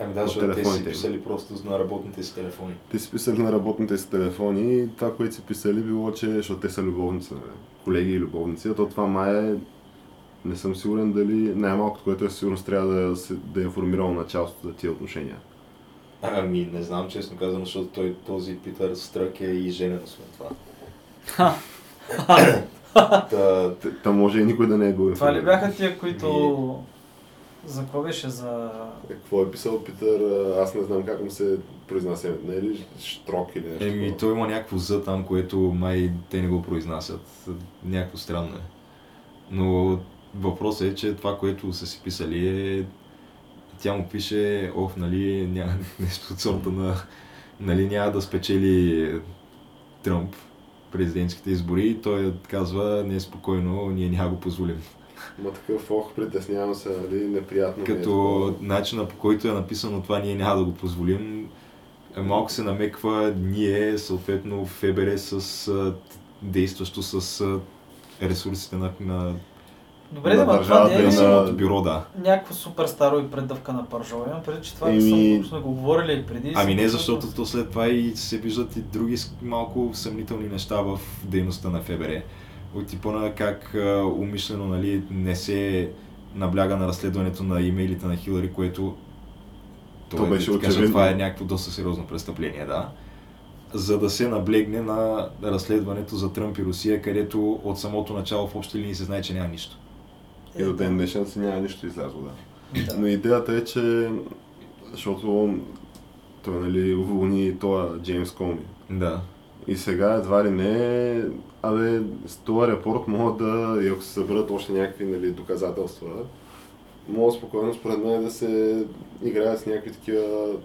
Ами да, защото те си писали просто на работните си телефони. Те си писали на работните си телефони и това, което си писали, било, че защото те са любовници, нали? колеги и любовници, а то това май е не съм сигурен дали най-малкото, което е сигурност трябва да, се, да е информирало началството за тия отношения. Ами, не знам честно казано, защото той, този Питър Стрък е и женен освен това. Та, Та може и никой да не е бил Това ли бяха тия, които... За какво беше? За... Какво е писал Питър, аз не знам как му се произнася, не е ли Штрок или нещо? Еми, той има някакво за там, което май те не го произнасят. Някакво странно е. Но въпросът е, че това, което са си писали е... Тя му пише, ох, нали, няма нещо от сорта на... Нали, няма да спечели Тръмп президентските избори и той казва, не спокойно, ние няма го позволим. Ма такъв, ох, притеснявам се, нали, неприятно е Като такова. начина по който е написано това, ние няма да го позволим, е, малко се намеква ние, съответно ФБР с действащо с ресурсите на, на Добре, На да, това не е на- самото бюро, да. някакво супер старо и предъвка на Пържова? Имам преди, че това Еми- сме го говорили и преди. Ами не, защото то след това и се виждат и други малко съмнителни неща в дейността на ФБР. От типа на как а, умишлено нали, не се набляга на разследването на имейлите на Хилари, което То то е, беше да кажа, това е някакво доста сериозно престъпление, да. За да се наблегне на разследването за Тръмп и Русия, където от самото начало в общи линии се знае, че няма нищо. И до ден днешен си няма нищо излязло, да. Да. Но идеята е, че защото той нали, уволни това Джеймс Коми. Да. И сега едва ли не, абе, с този репорт могат да, и ако се съберат още някакви нали, доказателства, могат спокойно според мен да се играят с някакви такива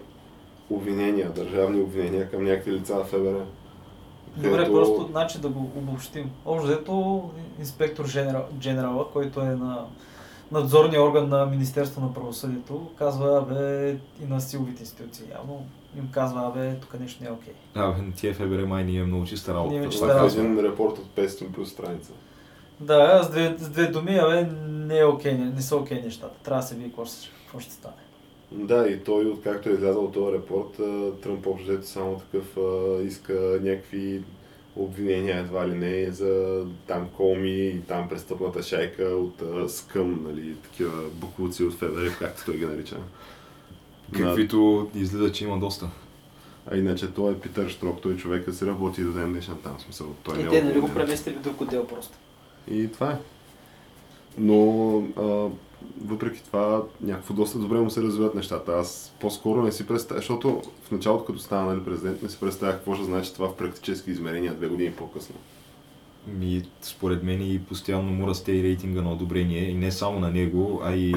обвинения, държавни обвинения към някакви лица в ФБР. Добре, Където- просто значи да го обобщим. Общо взето инспектор Дженерал, Дженерала, който е на надзорния орган на Министерство на правосъдието, казва, абе, и на силовите институции явно, им казва, абе, тук нещо не е окей. А, бе, тия ФБР май ни е много чиста работа. Ние Това чиста работа. един репорт от 500 плюс страница. Да, с две, с две думи, абе, не е окей, не, не са окей нещата. Трябва да се види какво ще стане. Да, и той, откакто е излязъл този репорт, Тръмп общо само такъв иска някакви обвинения едва ли не за там Коми и там престъпната шайка от а, Скъм, нали, такива буклуци от ФБР, както той ги нарича. На- Каквито излиза, че има доста. А иначе той е Питър Штрок, той човека си работи до ден днешен там, смисъл. Той И е те нали го преместили в друг отдел просто. И това е. Но а, въпреки това някакво доста добре му се развиват нещата. Аз по-скоро не си представя, защото в началото като стана нали, президент не си представях какво ще значи това в практически измерения две години по-късно. И според мен и постоянно му расте и рейтинга на одобрение. И не само на него, а и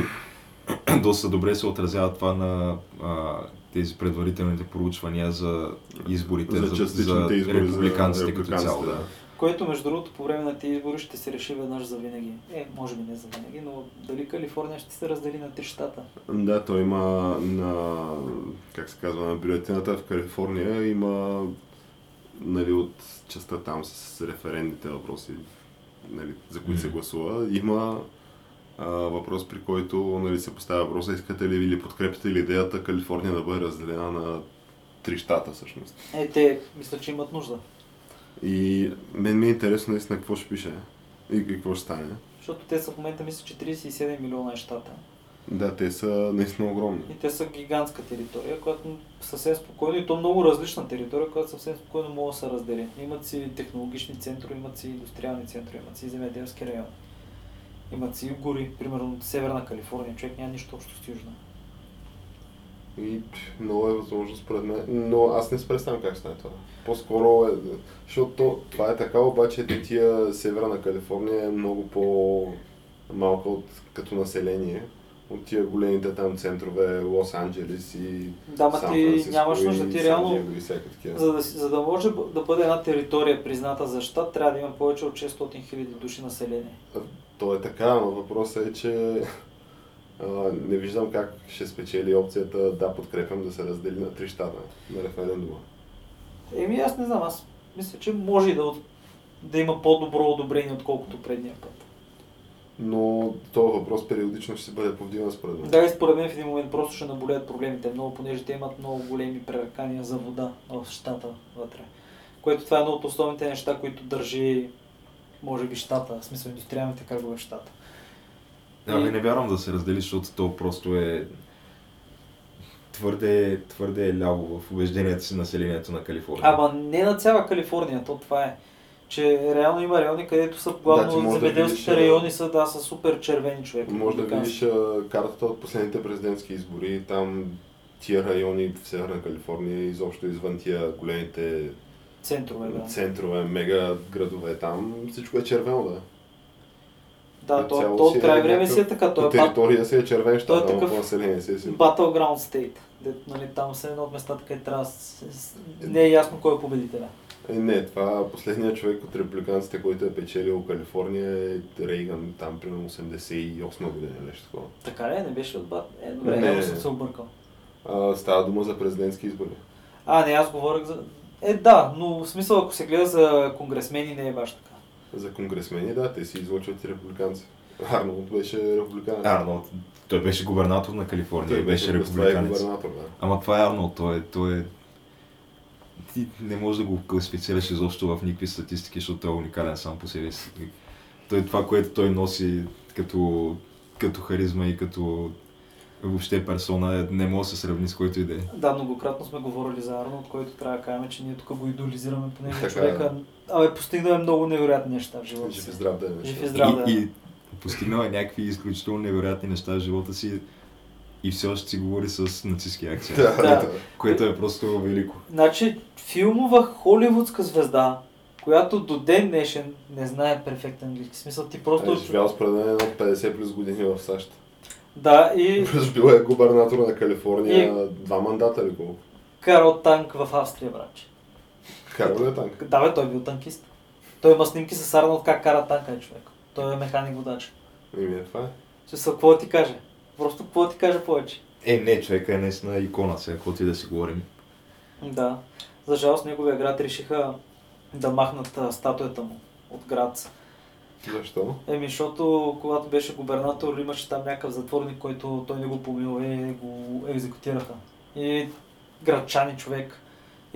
доста добре се отразява това на а, тези предварителните проучвания за изборите, За за, частичните избори, за републиканците като републиканците, цяло. Да. Което, между другото, по време на тези избори ще се реши веднъж за винаги. Е, може би не за винаги, но дали Калифорния ще се раздели на три щата? Да, той има на, как се казва, на бюлетината в Калифорния има нали, от частта там с референдните въпроси, нали, за които се гласува, има а, въпрос, при който нали, се поставя въпроса, искате ли или подкрепите ли идеята Калифорния да бъде разделена на три щата всъщност. Е, те мисля, че имат нужда. И мен ми е интересно наистина какво ще пише и какво ще стане. Защото те са в момента, мисля, че 37 милиона е щата. Да, те са наистина огромни. И те са гигантска територия, която съвсем спокойно, и то много различна територия, която съвсем спокойно може да се раздели. Имат си технологични центрове, имат си индустриални центрове, имат си земеделски райони. Имат си гори, примерно Северна Калифорния, човек няма нищо общо с Южна. И много е възможно според мен, но аз не се представям как стане това. По-скоро е, защото то- това е така, обаче те тия Северна Калифорния е много по-малка от, като население от тия големите там центрове Лос Анджелес и Да, ма ти нямаш нужда, ти реално, за да, за да може да бъде една територия призната за щат, трябва да има повече от 600 хиляди души население. То е така, но въпросът е, че не виждам как ще спечели опцията да подкрепям да се раздели на три щата на референдума. Еми аз не знам, аз мисля, че може да, да има по-добро одобрение, отколкото предния път. Но този въпрос периодично ще се бъде повдиган според мен. Да, и според мен в един момент просто ще наболеят проблемите много, понеже те имат много големи пререкания за вода в щата вътре. Което това е едно от основните неща, които държи, може би, щата, в смисъл индустриалните кръгове в щата. Ами И- не вярвам да се раздели, защото то просто е твърде, твърде е ляво в убежденията си населението на Калифорния. Ама не на цяла Калифорния, то това е. Че реално има райони, където са Да, главно да земеделските видиш, а, райони са, да, са супер червени човек. Може да републикански. видиш а, картата от последните президентски избори. Там тия райони в Северна Калифорния, изобщо извън тия големите Центрове, да. центрове, мега градове, там всичко е червено, да. Да, то, Цяло то си от край е време си е така. По То е територия си е червен Той е щат, такъв население си е си. Battleground State. Де, нали, там са едно от местата, където трябва не е ясно кой е победителя. Е, не, това последният човек от републиканците, който е печелил Калифорния е Рейган, там примерно 88 година, нещо такова. Така ли? е? Не беше от Бат? Е, добре, Не. не, съм се объркал. А, става дума за президентски избори. А, не, аз говорих за... Е, да, но в смисъл, ако се гледа за конгресмени, не е баш така. За конгресмени, да, те си излъчват републиканци. Арнолд беше републиканец. Арнолд, той беше губернатор на Калифорния Той и беше през това е републиканец. губернатор, да. Ама това е Арнолд, той е, той е... Ти не можеш да го класифицираш изобщо в никакви статистики, защото той е уникален сам по себе си. Той това, което той носи като, като харизма и като въобще персона, не може да се сравни с който и да е. Да, многократно сме говорили за Арнолд, който трябва да кажем, че ние тук го идолизираме, понеже е. човека... Абе, постигнал много невероятни неща в живота Жив и си. здрав да е. Жив и здрав. да. И, и постигнал е някакви изключително невероятни неща в живота си и все още си говори с нацистски акцент, Да, Да. което е просто велико. Значи, филмова холивудска звезда, която до ден днешен не знае перфектен английски. Смисъл, ти просто... Е живял според мен от 50 плюс години в САЩ. Да, и Плюс бил е губернатор на Калифорния два мандата ли колко? карал танк в Австрия, братче. Карал ли е танк? Да, бе, той е бил танкист. Той има снимки с Арнолд как кара танка е човек. Той е механик водач. Еми, е, това е. Че са, какво да ти каже? Просто какво да ти каже повече? Е, не, човека е наистина икона сега, каквото и да си говорим. Да. За жалост неговия град решиха да махнат статуята му от град. Защо? Еми, защото когато беше губернатор, имаше там някакъв затворник, който той не го помил и го екзекутираха. И градчани човек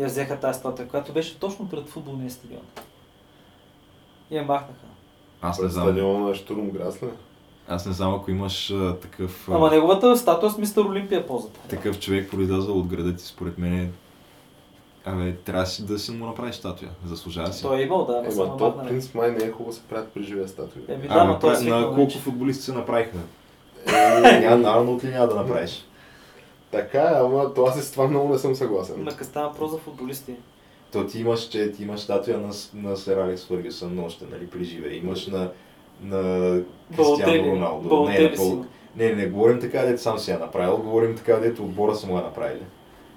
я взеха тази статуя, която беше точно пред футболния стадион. И я махнаха. Аз не знам, стадиона на Штурм Грас ли? аз не знам ако имаш а, такъв, а, Ама неговата статуя с мистер Олимпия ползата. такъв човек произлязъл от града ти, според мен е... Абе, трябва си да си му направиш статуя. Заслужава си. Той е имал, да, Ема то, принцип, май не е хубаво да се правят при живия статуи. Еми да, Ами, ма той пра- е на колко футболисти се направиха? Е, Няма Арнолд ли няма да направиш? Така е, ама то аз с това много не съм съгласен. Ма става въпрос за футболисти. То ти имаш, че ти имаш статуя на, С- на Сър Алекс Фъргюсън още, нали, при живе. Имаш на, на Кристиано. Роналдо. Не, Балотели не, има. не, не, говорим така, дето сам си я направил, говорим така, дето отбора са му я направили.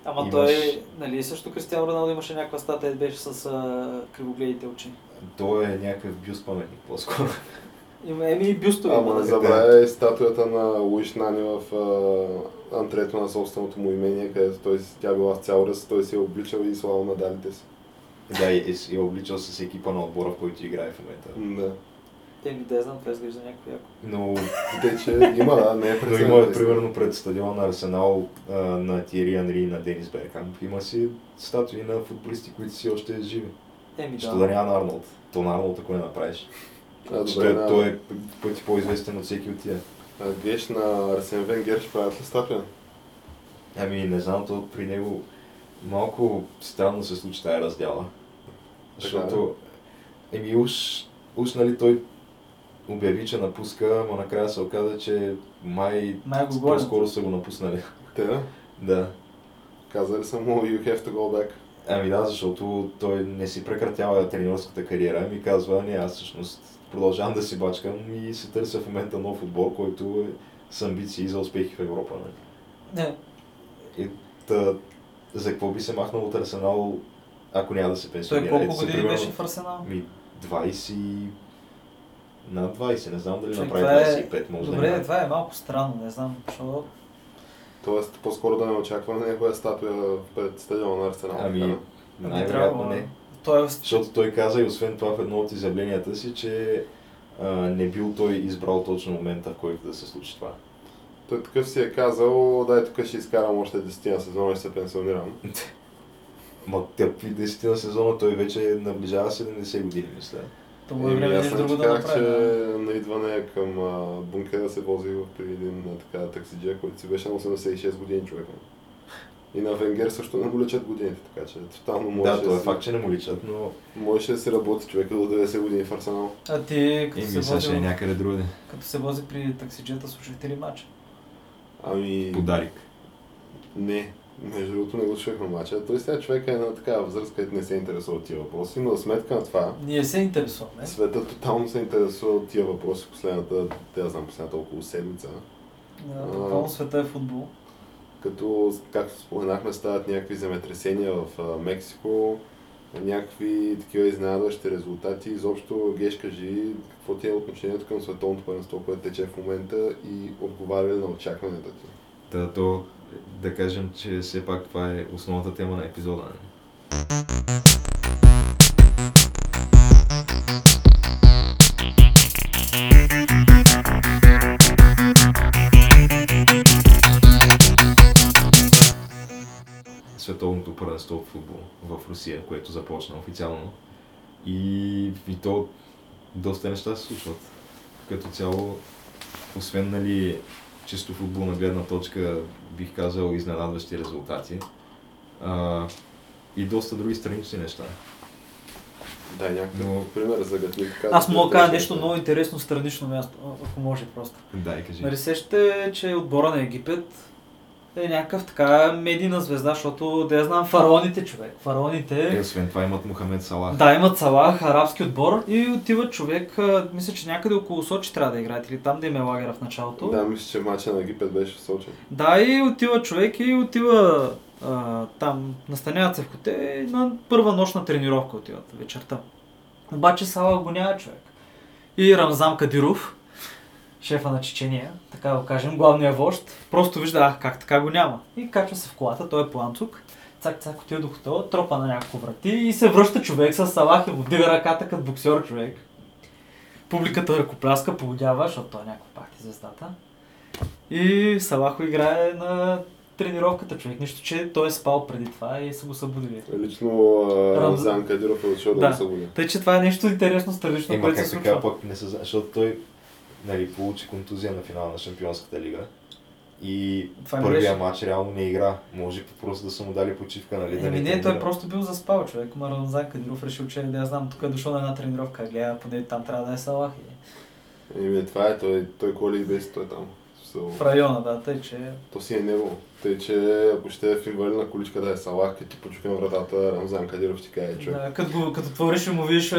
Ама Имаш- той, нали, също Кристиано Роналдо имаше някаква статия, беше с а, кривогледите очи. Той е някакъв бюст паметник, по-скоро. Има еми и бюстове. Ама не да. забравяй статуята на Луиш Нани в а, антрето на собственото му имение, където той, си- тя била в цял ръст, той си е обличал и слава медалите си. Да, и, и е обличал с екипа на отбора, в който играе в момента. Да. Еми да я знам, това изглежда някакво яко. Но, Тъй, че има, да, не е но има, примерно, пред стадиона на Арсенал а, на Тиери Анри и на Денис Беркамп. Има си статуи на футболисти, които си още живи. Еми да. да няма на Арнолд? То на Арнолд, ако не направиш. А, добре, той, на- той е пъти по-известен от всеки от тия. А, Геш на Арсен Венгер ще правят ли статуя? Ами не знам, то при него малко странно се случи тая раздяла. Защото, еми уж, уж нали той обяви, че напуска, но накрая се оказа, че май, Май го по-скоро са го напуснали. Те да? да. Казали са му you have to go back. Ами да, защото той не си прекратява тренерската кариера, ми казва, не, аз всъщност продължавам да си бачкам и се търся в момента нов отбор, който е с амбиции за успехи в Европа. Нали? Не, И та, за какво би се махнал от Арсенал, ако няма да се той пенсионира? колко Ето се, години беше в Арсенал? Ми 20... Над 20, не знам дали Човек, направи това е- 25, може да Добре, няма. това е малко странно, не знам, защото... Тоест, по-скоро да не очакваме някоя статуя пред стадиона на Арсенал. Ами, би най-вероятно не. Той е... Защото той каза и освен това в едно от изявленията си, че а, не бил той избрал точно момента, в който да се случи това. Той такъв си е казал, дай тук ще изкарам още 10 на сезона и ще се пенсионирам. Ма тъпи 10 на сезона, той вече наближава 70 години, мисля. То му е време аз нещо друго да че направи. да. на идване към а, бункера се вози при един а, така, таксиджия, който си беше на 86 години човека. И на Венгер също не му лечат годините, така че тотално можеше Да, това е си- факт, че не му личат, но Можеше да си работи човека до 90 години в Арсенал. А ти, и като се, мисля, че е вози, някъде другаде. като се вози при таксиджета, слушахте ли матча? Ами... Подарик. Не. Между другото не го на мача. Той сега човека е на такава възраст, където не се интересува от тия въпроси, но за сметка на това, Ние се интересуваме. света тотално се интересува от тия въпроси последната, те знам, последната около седмица. Да, Тотално света е футбол. Като, както споменахме, стават някакви земетресения в Мексико, някакви такива изненадващи резултати. Изобщо, Геш, кажи, какво ти е отношението към световното първенство, което тече в момента и отговаря на очакванията ти? Та, то, да кажем, че все пак това е основната тема на епизода. нали? Световното първенство в футбол в Русия, което започна официално. И, и то доста неща се случват. Като цяло, освен нали, чисто футболна гледна точка, бих казал, изненадващи резултати. А, и доста други странични неща. Дай някакъв Но- пример за гътник. Аз мога да кажа нещо много интересно странично място, ако може просто. Дай, кажи. Нали сещате, че отбора на Египет е някакъв така медийна звезда, защото да я знам фараоните човек. Е, Фараоните освен това имат Мохамед Салах. да, имат Салах, арабски отбор и отива човек, а, мисля, че някъде около Сочи трябва да играят или там да им е лагера в началото. Да, мисля, че матча на Египет беше в Сочи. Да, и отива човек и отива а, там, настаняват се в хотел и на първа нощна тренировка отиват вечерта. Обаче Сала го няма човек. И Рамзан Кадиров, шефа на Чечения, така да го кажем, главният вожд, просто вижда, ах, как така го няма. И качва се в колата, той е планцук, цак, цак, отива до хотела, тропа на няколко врати и се връща човек с Салах и му дига ръката като боксер човек. Публиката ръкопляска, поводява, защото той е някаква пахти звездата. И Салахо играе на тренировката човек. Нищо, че той е спал преди това и са го събудили. Лично Рамзан Кадиров е отишъл да, Да. го събуди. Тъй, че това е нещо интересно, странично, Ема което се случва. така пък не се защото той нали, получи контузия на финала на Шампионската лига. И Това не първия беше. матч реално не игра. Може просто да са му дали почивка, нали? да Еми не, той тренира. просто бил заспал човек. Ма Рамзан Кадиров решил, че да я знам, тук е дошъл на една тренировка, гледа, поне там трябва да е Салах. Еми, това е, той, той коли и без, той е там. So, В района, да, тъй че... то си е него. Тъй, че ако ще е в инвалидна количка да е Салах, като ти почука на вратата, Рамзан Кадиров ти каже, човек. Да, като, го, като твориш и му видиш е,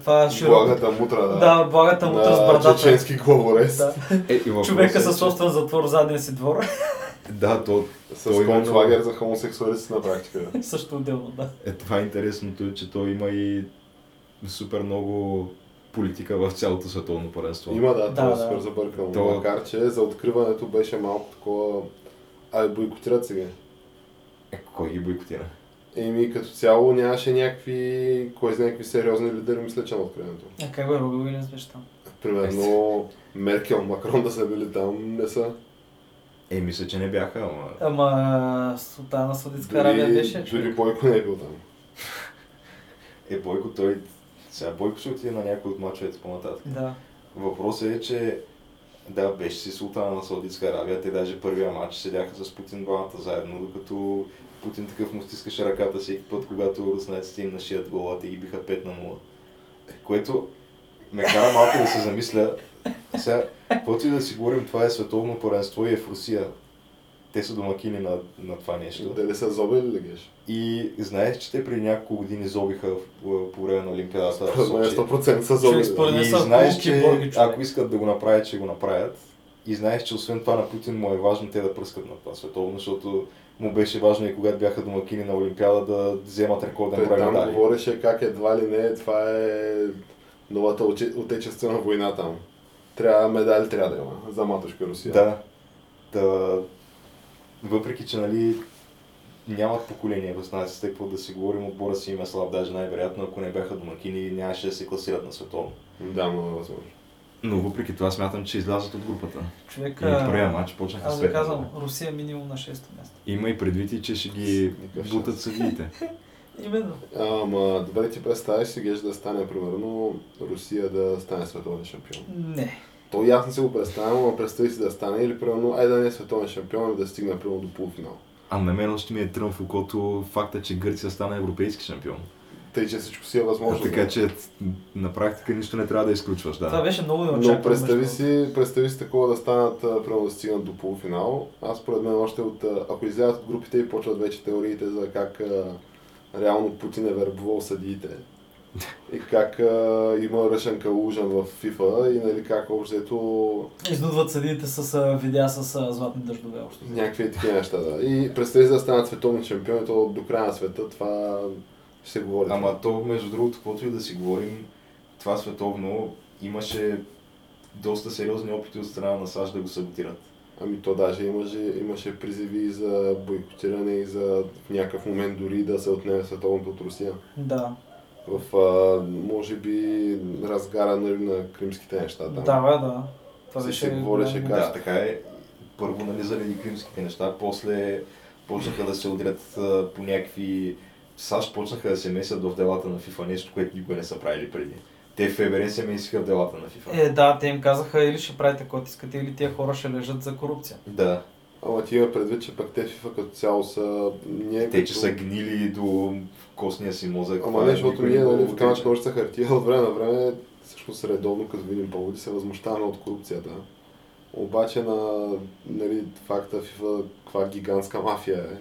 това широко... Благата мутра, да. Да, благата му с на брадата. чеченски главорез. Да. Е, Човека е, със че- собствен затвор в задния си двор. Да, то, С Той има концлагер за хомосексуалисти на практика. Също отделно, да. е това е интересното, е, че той има и супер много политика в цялото световно паренство. Има, да, Да, това е да. супер забъркано. То- Макар, че за откриването беше малко такова... Ай, бойкотират сега. Е, кой ги бойкотира? Еми, като цяло нямаше някакви, кой знае някакви сериозни лидери, мисля, че на откриването. А как бе, Роби Уилямс беше там? Примерно, Меркел, Макрон да са били там, не са. Е, мисля, че не бяха, ама... Ама Султана на Саудитска Аравия Дори, беше дори. Бойко не е бил там. Е, Бойко, той... Сега Бойко ще отиде на някой от мачовете по-нататък. Да. Въпросът е, че да, беше си султана на Саудитска Аравия. Те даже първия матч седяха с Путин двамата заедно, докато Путин такъв му стискаше ръката всеки път, когато руснаците им нашият гола, те ги биха 5 на 0. Което ме кара малко да се замисля. Сега, каквото и да си говорим, това е световно първенство и е в Русия. Те са домакини на, на това нещо. Дали са зоби или легеш? И знаеш, че те преди няколко години зобиха в- по време на Олимпиадата Според мен Сочи. 100% са зоби. Според да. И знаеш, че ако искат да го направят, ще го направят. И знаеш, че освен това на Путин му е важно те да пръскат на това световно, защото му беше важно и когато бяха домакини на Олимпиада да вземат рекорден брой там медали. говореше как едва ли не, това е новата отече- отечествена война там. Трябва медали трябва да има за матушка Русия. Да. да. Въпреки, че нали, нямат поколение руснаците, какво да си говорим, отбора си има слаб, даже най-вероятно, ако не бяха домакини, нямаше да се класират на световно. Да, много е възможно. Но въпреки това смятам, че излязат от групата. Човек, И от първия матч почнаха аз с ви пет казвам. Русия минимум на 6 място. Има и предвид, и, че ще ги бутат съдиите. Именно. Ама, добре ти представиш си Геш да стане, примерно, Русия да стане световен шампион. Не. То и аз не си го представям, но представи си да стане или примерно, айде да не е световен шампион, а да стигне примерно до полуфинал. А на мен още ми е трън в окото факта, че Гърция стана европейски шампион. Тъй, че всичко си е възможно. така да. че на практика нищо не трябва да изключваш, да. Това беше много неочаквано. Но представи между си, представи си такова да станат, а, примерно да стигнат до полуфинал. Аз според мен още от, а, ако излязат от групите и почват вече теориите за как а, реално Путин е вербувал съдиите. И как а, има ръшен калужан в FIFA и нали как общо Изнудват съдиите с а, видеа с а, златни дъждове още. някакви такива неща. Да. И представи си да станат световни шампиони, то до края на света това ще се говори. Ама то, между другото, каквото и да си говорим, това световно имаше доста сериозни опити от страна на САЩ да го саботират. Ами то даже имаше, имаше призиви за бойкотиране и за в някакъв момент дори да се отнеме световното от Русия. Да. В, а, може би, разгара нали, на кримските неща. Да, Там. да, да. Това беше... се говореше как- Да, така е. Първо, нали, заради кримските неща, после почнаха да се удрят а, по някакви... САЩ почнаха да се месят в делата на FIFA, нещо, което никога не са правили преди. Те в ФБР се месиха в делата на FIFA. Е, да, те им казаха или ще правите каквото искате, или тия хора ще лежат за корупция. Да, Ама ти има предвид, че пък те FIFA като цяло са... Ние те, като... че са гнили до костния си мозък. Ама не, е защото ние нали, в камъчка отрича. ножица хартия от време на време, всъщност редовно, като видим поводи, се възмущаваме от корупцията. Обаче на нали, факта FIFA, каква гигантска мафия е,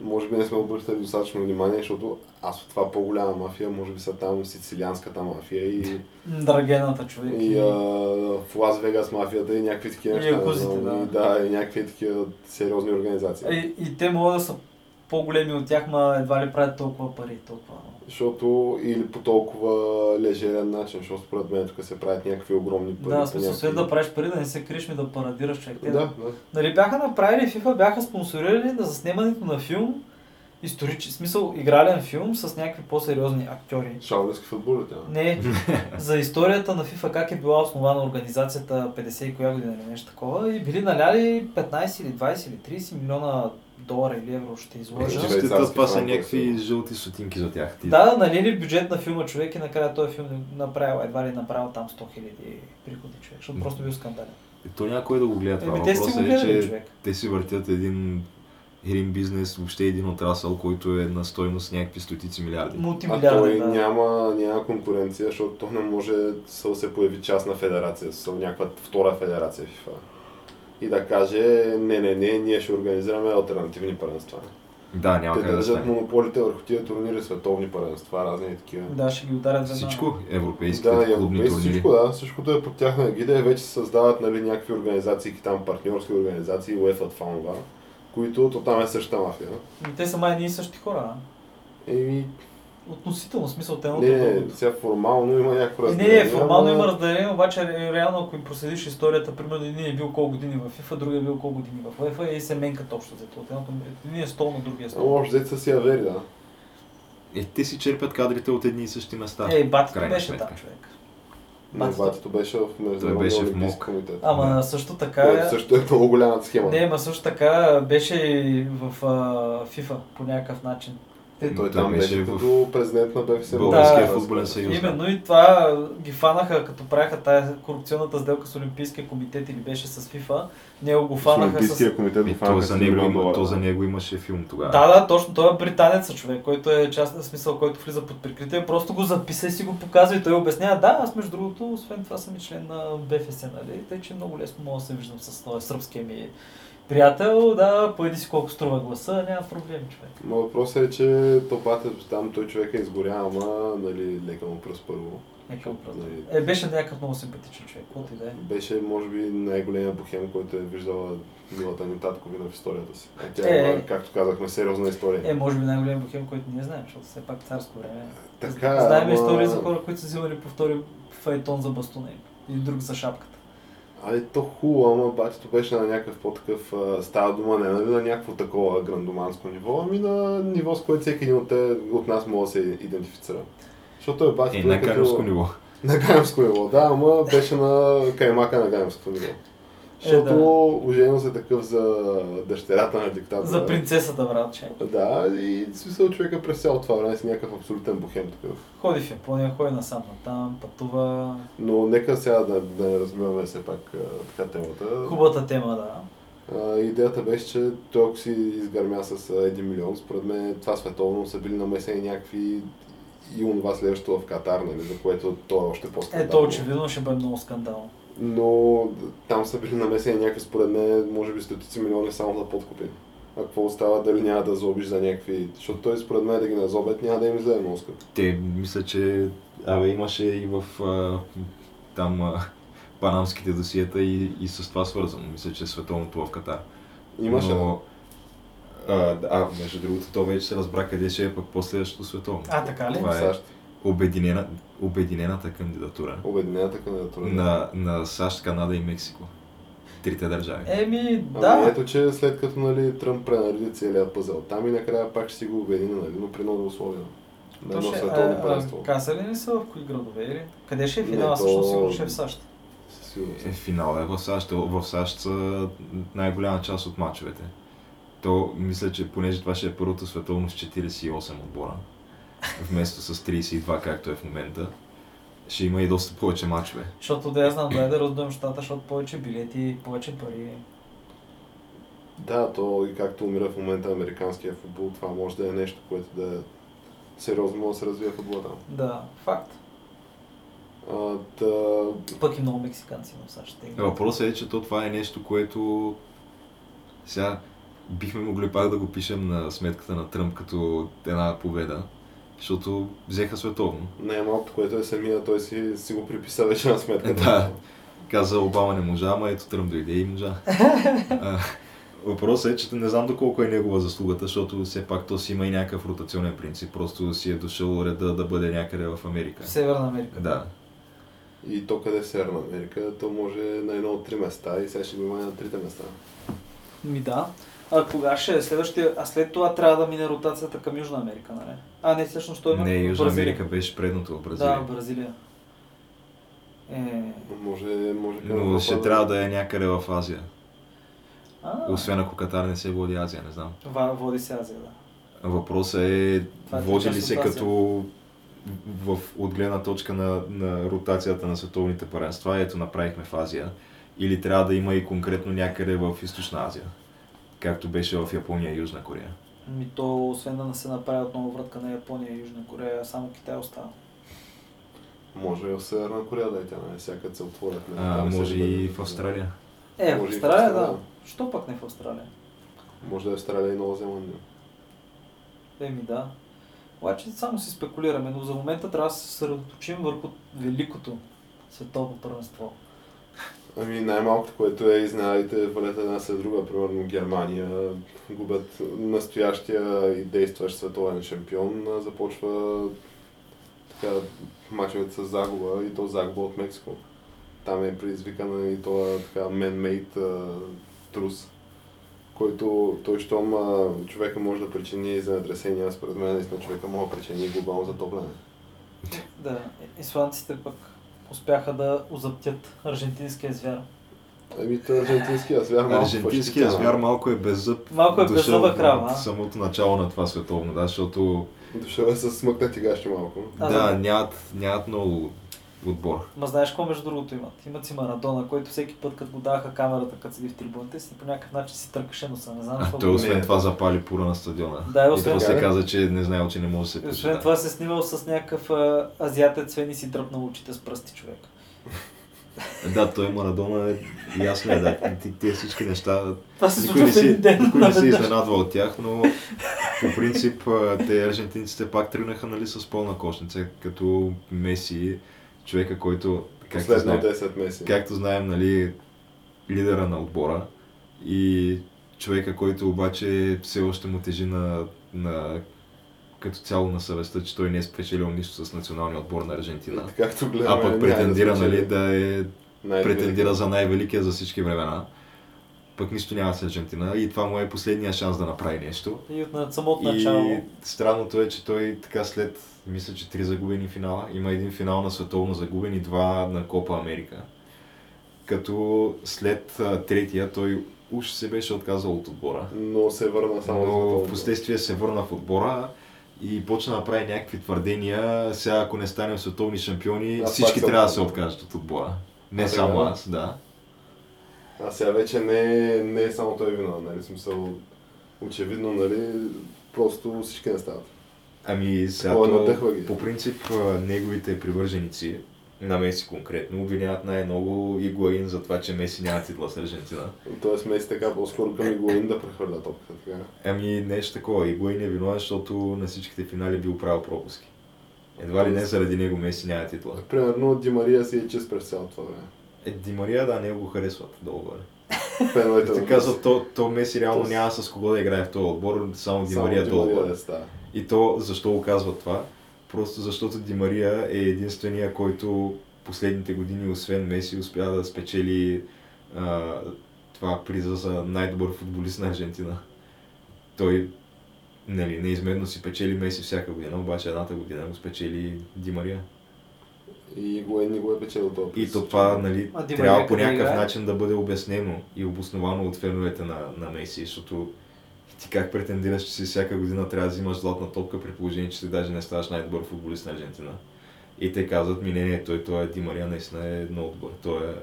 може би не сме обръщали достатъчно внимание, защото аз от това по-голяма мафия, може би са там сицилианската мафия и, Драгената човек. и а, в Лас Вегас мафията и някакви такива И неща. якузите, но- да. И, да, и някакви такива сериозни организации. И, и те могат да са по-големи от тях, ма едва ли правят толкова пари, толкова. Защото или по толкова лежерен начин, защото според мен тук се правят някакви огромни пари. Да, смисъл, след да правиш пари, да не се криеш ми да парадираш човек. Те, Да, да. Нали бяха направили FIFA, бяха спонсорирали на заснемането на филм, исторически, смисъл, игрален филм с някакви по-сериозни актьори. Шаулински футбол ли тя? Не, за историята на FIFA, как е била основана организацията 50 и коя година или нещо такова и били наляли 15 или 20 или 30 милиона долара или евро ще изложа. Е, Швейцарски това са някакви жълти сотинки за тях. Ти- Да, налили бюджет на филма човек и накрая този филм е направил, едва ли е направил там 100 хиляди приходи човек, защото просто бил скандален. И То някой да го гледа това. Еми те си го Въпросът е, гледали че човек. те си въртят един, един бизнес, въобще един отрасъл, който е на стойност някакви стотици милиарди. А Мултимилиарден, той да. няма, няма конкуренция, защото то не може да се появи частна федерация, с някаква втора федерация FIFA. И да каже, не, не, не, ние ще организираме альтернативни първенства. Да, няма Те как да държат стане. монополите върху тия турнири, световни първенства, разни и такива. Да, ще ги ударят за. Всичко, европейски Да, и клубни европейски, турнири. всичко, да, всичкото е под тяхна егида и вече създават нали, някакви организации, там партньорски организации, UEFA, това, които то там е същата мафия. Ами те са май едни и същи хора. Еми, Относително, смисъл те не, не, другото. сега формално има някакво Е, Не, разделение. не, формално ама- има разделение, обаче ре- реално ако им проследиш историята, примерно един е бил колко години в FIFA, другия е бил колко години в UEFA и се менкат общо взето. От едното един е стол на другия Ама стол. общо взето са си авери, да. Е, те си черпят кадрите от едни и същи места. Ей, батито беше сметка. там човек. Не, Батито. батито беше в Международния беше в МОК. комитет. Ама Да. също така... Което също е много голяма схема. Не, ма също така беше и в а, FIFA по някакъв начин. Е, той, там беше като президент на БФС. Българския Да. футболен съюз. Именно и това ги фанаха, като правиха тая корупционната сделка с Олимпийския комитет или беше с FIFA. Него го С фанаха с... Олимпийския комитет И го то фанаха за, с него има, то за него имаше филм тогава. Да, да, точно. Той е британец човек, който е част на смисъл, който влиза под прикритие. Просто го записа и си го показва и той обяснява. Да, аз между другото, освен това съм и член на БФС, нали? Тъй, че много лесно мога да се виждам с този сръбския ми приятел. Да, поеди си колко струва гласа, няма проблем, човек. Ма въпросът е, че топата там той човек е изгоря, ама нали, лека му пръст първо. Е, какво правда? Нали, Е, беше някакъв много симпатичен човек, каквото и да е. Беше, може би, най-големия бухем, който е виждала милата ни татковина в историята си. А тя Е. има, както казахме, сериозна история. Е, може би най-голям бухем, който ние знаем, защото все пак царско време. Така, Знаем ама- истории за хора, които са взимали по втори файтон за бастуна им. Или друг за шапката. Ай, то хубаво, ама батито беше на някакъв по-такъв, става дума не нали, на някакво такова грандоманско ниво, ами на ниво, с което всеки един от, те, от нас може да се идентифицира. Защото е батито... Е, на като- каймовско ниво. На гаймско ниво, да, ама беше на каймака на гаймското ниво. Защото Е, да. оженил се такъв за дъщерята на диктатора. За принцесата, братче. Да, и в смисъл човека през цялото това време си някакъв абсолютен бухем такъв. Ходи в Япония, ходи насам там, пътува. Но нека сега да, да не разбиваме все пак така темата. Хубавата тема, да. А, идеята беше, че той си изгърмя с а, 1 милион, според мен това световно са били намесени някакви и онова следващото в Катар, нали, за което то е още по-скандално. Ето, очевидно ще бъде много скандално. Но там са били намесени някакви, според мен, може би стотици милиони само за подкупи. А какво остава, дали няма да злобиш за някакви... Защото той според мен да ги назобят, няма да им излезе скъпо. Те, мисля, че абе, имаше и в а, там а, панамските досиета и, и с това свързано. Мисля, че е световното в Катар. Имаше, да. Но, а, а, между другото, то вече се разбра къде ще е пък последващото световно. А, така ли? Това е САЩ. Обединена, обединената кандидатура Обединената кандидатура. на, на САЩ, Канада и Мексико. Трите държави. Еми, Ами да. ето, че след като нали, Тръмп пренареди целият пъзел там и накрая пак ще си го обедини, нали, но при нови условия. На То едно световно първенство. казали ли са в кои градове или? Къде ще е Не, финала? то- Всъщност сигурно ще е в САЩ. Е, финал е в САЩ. В САЩ са най-голяма част от мачовете. То, мисля, че понеже това ще е първото световно с 48 отбора, вместо с 32, както е в момента, ще има и доста повече мачове. Защото да я знам, дай да раздуем щата, защото повече билети, повече пари. Да, то и както умира в момента американския футбол, това може да е нещо, което да е сериозно може да се развие футбола там. Да, факт. А, да, Пък и много мексиканци в САЩ. ще играят. Въпросът е, че то това е нещо, което сега бихме могли пак да го пишем на сметката на Тръмп като една победа, защото взеха световно. най-малкото, което е самия, той си, си го приписа вече на сметката. Да. Каза Обама не можа, ама ето Тръмп дойде и можа. Въпросът е, че не знам доколко е негова заслугата, защото все пак то си има и някакъв ротационен принцип. Просто си е дошъл реда да бъде някъде в Америка. В Северна Америка. Да. И то къде е Северна Америка, то може на едно от три места и сега ще го има на трите места. Ми да. А кога ще е следващия? А след това трябва да мине ротацията към Южна Америка, нали? А, не, всъщност той има Не, Южна. Америка беше предното в Бразилия. Да, в Бразилия. Е... Може, може към Но ще трябва да е някъде в Азия. А, Освен ако Катар не се води Азия, не знам. Ва- води се Азия, да. Въпросът е, Това е води ли се като в, от гледна точка на, на ротацията на световните паренства, ето направихме в Азия, или трябва да има и конкретно някъде в Източна Азия, както беше в Япония и Южна Корея. Ми то, освен да не се направи отново вратка на Япония и Южна Корея, само Китай остава. Може и в Северна Корея да е тя, нали? Всяка се отворят. нали? А, може и в Австралия. Е, в Австралия. да. Що пък не в Австралия? Може да е Австралия и Нова Зеландия. Еми да. Обаче само си спекулираме, но за момента трябва да се съсредоточим върху великото световно първенство. Ами най-малкото, което е изненадите валят една след друга, примерно Германия, губят настоящия и действащ световен шампион, започва така мачовете с загуба и то загуба от Мексико. Там е предизвикана и това така man-made трус, който той, щом човека може да причини земетресения, според мен наистина човека може да причини глобално затопляне. Да, исландците пък успяха да озаптят аржентинския звяр. Ами, той аржентинския звяр малко Аржентинския звяр малко е без зъб. Малко е беззъба крава, от самото начало на това световно, да, защото Дошъл е с смъкнати гащи малко. А, да, да. нямат, нямат много отбор. Ма знаеш какво между другото имат? Имат си Марадона, който всеки път, като го даваха камерата, като седи в трибуните, си по някакъв начин си търкаше носа. Не знам А защо. той освен Не. това запали пура на стадиона. Да, и освен това- каза, че не знаел, че не може да се Освен почита. това се снимал с някакъв а, азиатец фен и си дръпнал очите с пръсти човек. Да, той Марадона е ясно е, да. Ти- Тези всички неща, Това се никой не се, ден. никой не се изненадва от тях, но по принцип те аржентинците пак тръгнаха нали, с пълна кошница, като Меси, човека, който, както Последно знаем, 10 месеца. както знаем, нали, лидера на отбора и човека, който обаче все още му тежи на, на като цяло на съвестта, че той не е спечелил нищо с националния отбор на Аржентина. Както гледаме, А пък претендира, нали, да е най-велики. претендира за най-великия за всички времена. Пък нищо няма с Аржентина и това му е последния шанс да направи нещо. И от самото И начало. странното е, че той така след, мисля, че три загубени финала, има един финал на световно загубен и два на Копа Америка. Като след а, третия той уж се беше отказал от отбора. Но се върна само Но в последствие се върна в отбора и почна да прави някакви твърдения. Сега ако не станем световни шампиони, Аз всички трябва да се откажа. откажат от отбора. Не А, само така? аз, да. А сега вече не, не е само той вина, нали, смисъл, очевидно, нали, просто всички не стават. Ами сега то, по принцип неговите привърженици на Меси конкретно обвиняват най-много Игуаин за това, че Меси няма титла с Аржентина. Тоест Меси така по-скоро към Игуин да прехвърля топката, така. Ами нещо такова, Игуаин е виновен, защото на всичките финали бил правил пропуски. Едва ли не заради него Меси няма титла. Примерно Ди Мария си е чист през цялото това време. Е, Ди Мария, да, него го харесват долу-горе. Феновете Те на казват, то, то Меси реално То- няма с кого да играе в този отбор, само Ди Само Мария Ди долу-горе. Мария да става. И то, защо го казват това? Просто защото Ди Мария е единствения, който последните години, освен Меси, успя да спечели а, това приза за най-добър футболист на Аржентина. Той нали, неизменно си печели Меси всяка година, обаче едната година го спечели Ди Мария. И Игуин не го е печелил това. И то това нали, А трябва по някакъв играе? начин да бъде обяснено и обосновано от феновете на, на Меси, защото ти как претендираш, че си всяка година трябва да взимаш златна топка при положение, че ти даже не ставаш най-добър футболист на Аржентина. И те казват ми, не, не, той, той е Ди Мария, наистина е много добър. Той е...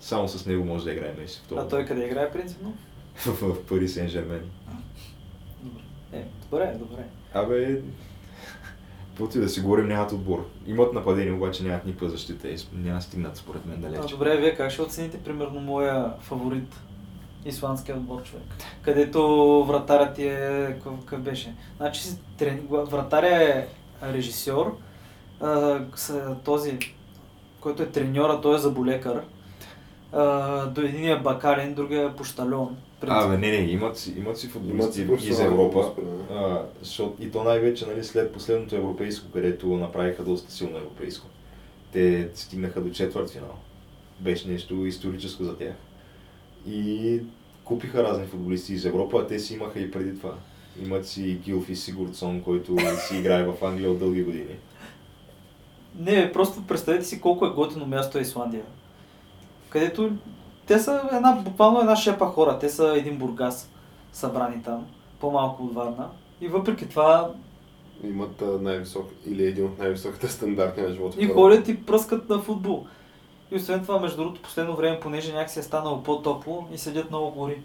Само с него може да играе Меси. А той къде играе принципно? в, Пари Сен Жермен. Добре. Е, добре, добре. Абе, каквото и да си говорим, нямат отбор. Имат нападение, обаче нямат никаква защита и няма стигнат според мен А, далеч. добре, вие как ще оцените примерно моя фаворит? Исландския отбор човек. Където вратарят ти е... Какъв, беше? Значи си трен... вратаря е режисьор, а, този, който е треньора, той е заболекар. А, до единия бакален, другия е пощальон. Абе, не, не, имат си, имат си Имат футболисти си из Европа. А, защото, и то най-вече нали, след последното европейско, където направиха доста силно европейско. Те стигнаха до четвърт финал. Беше нещо историческо за тях. И купиха разни футболисти из Европа, а те си имаха и преди това. Имат си Гилфи Сигурдсон, който си играе в Англия от дълги години. Не, просто представете си колко е готино място е Исландия. Където те са една, буквално една шепа хора. Те са един бургас събрани там, по-малко от Варна. И въпреки това Имат най-висок или един от най-високите стандарти на живота. и ходят и пръскат на футбол. И освен това, между другото, последно време, понеже някакси е станало по-топло и седят много гори.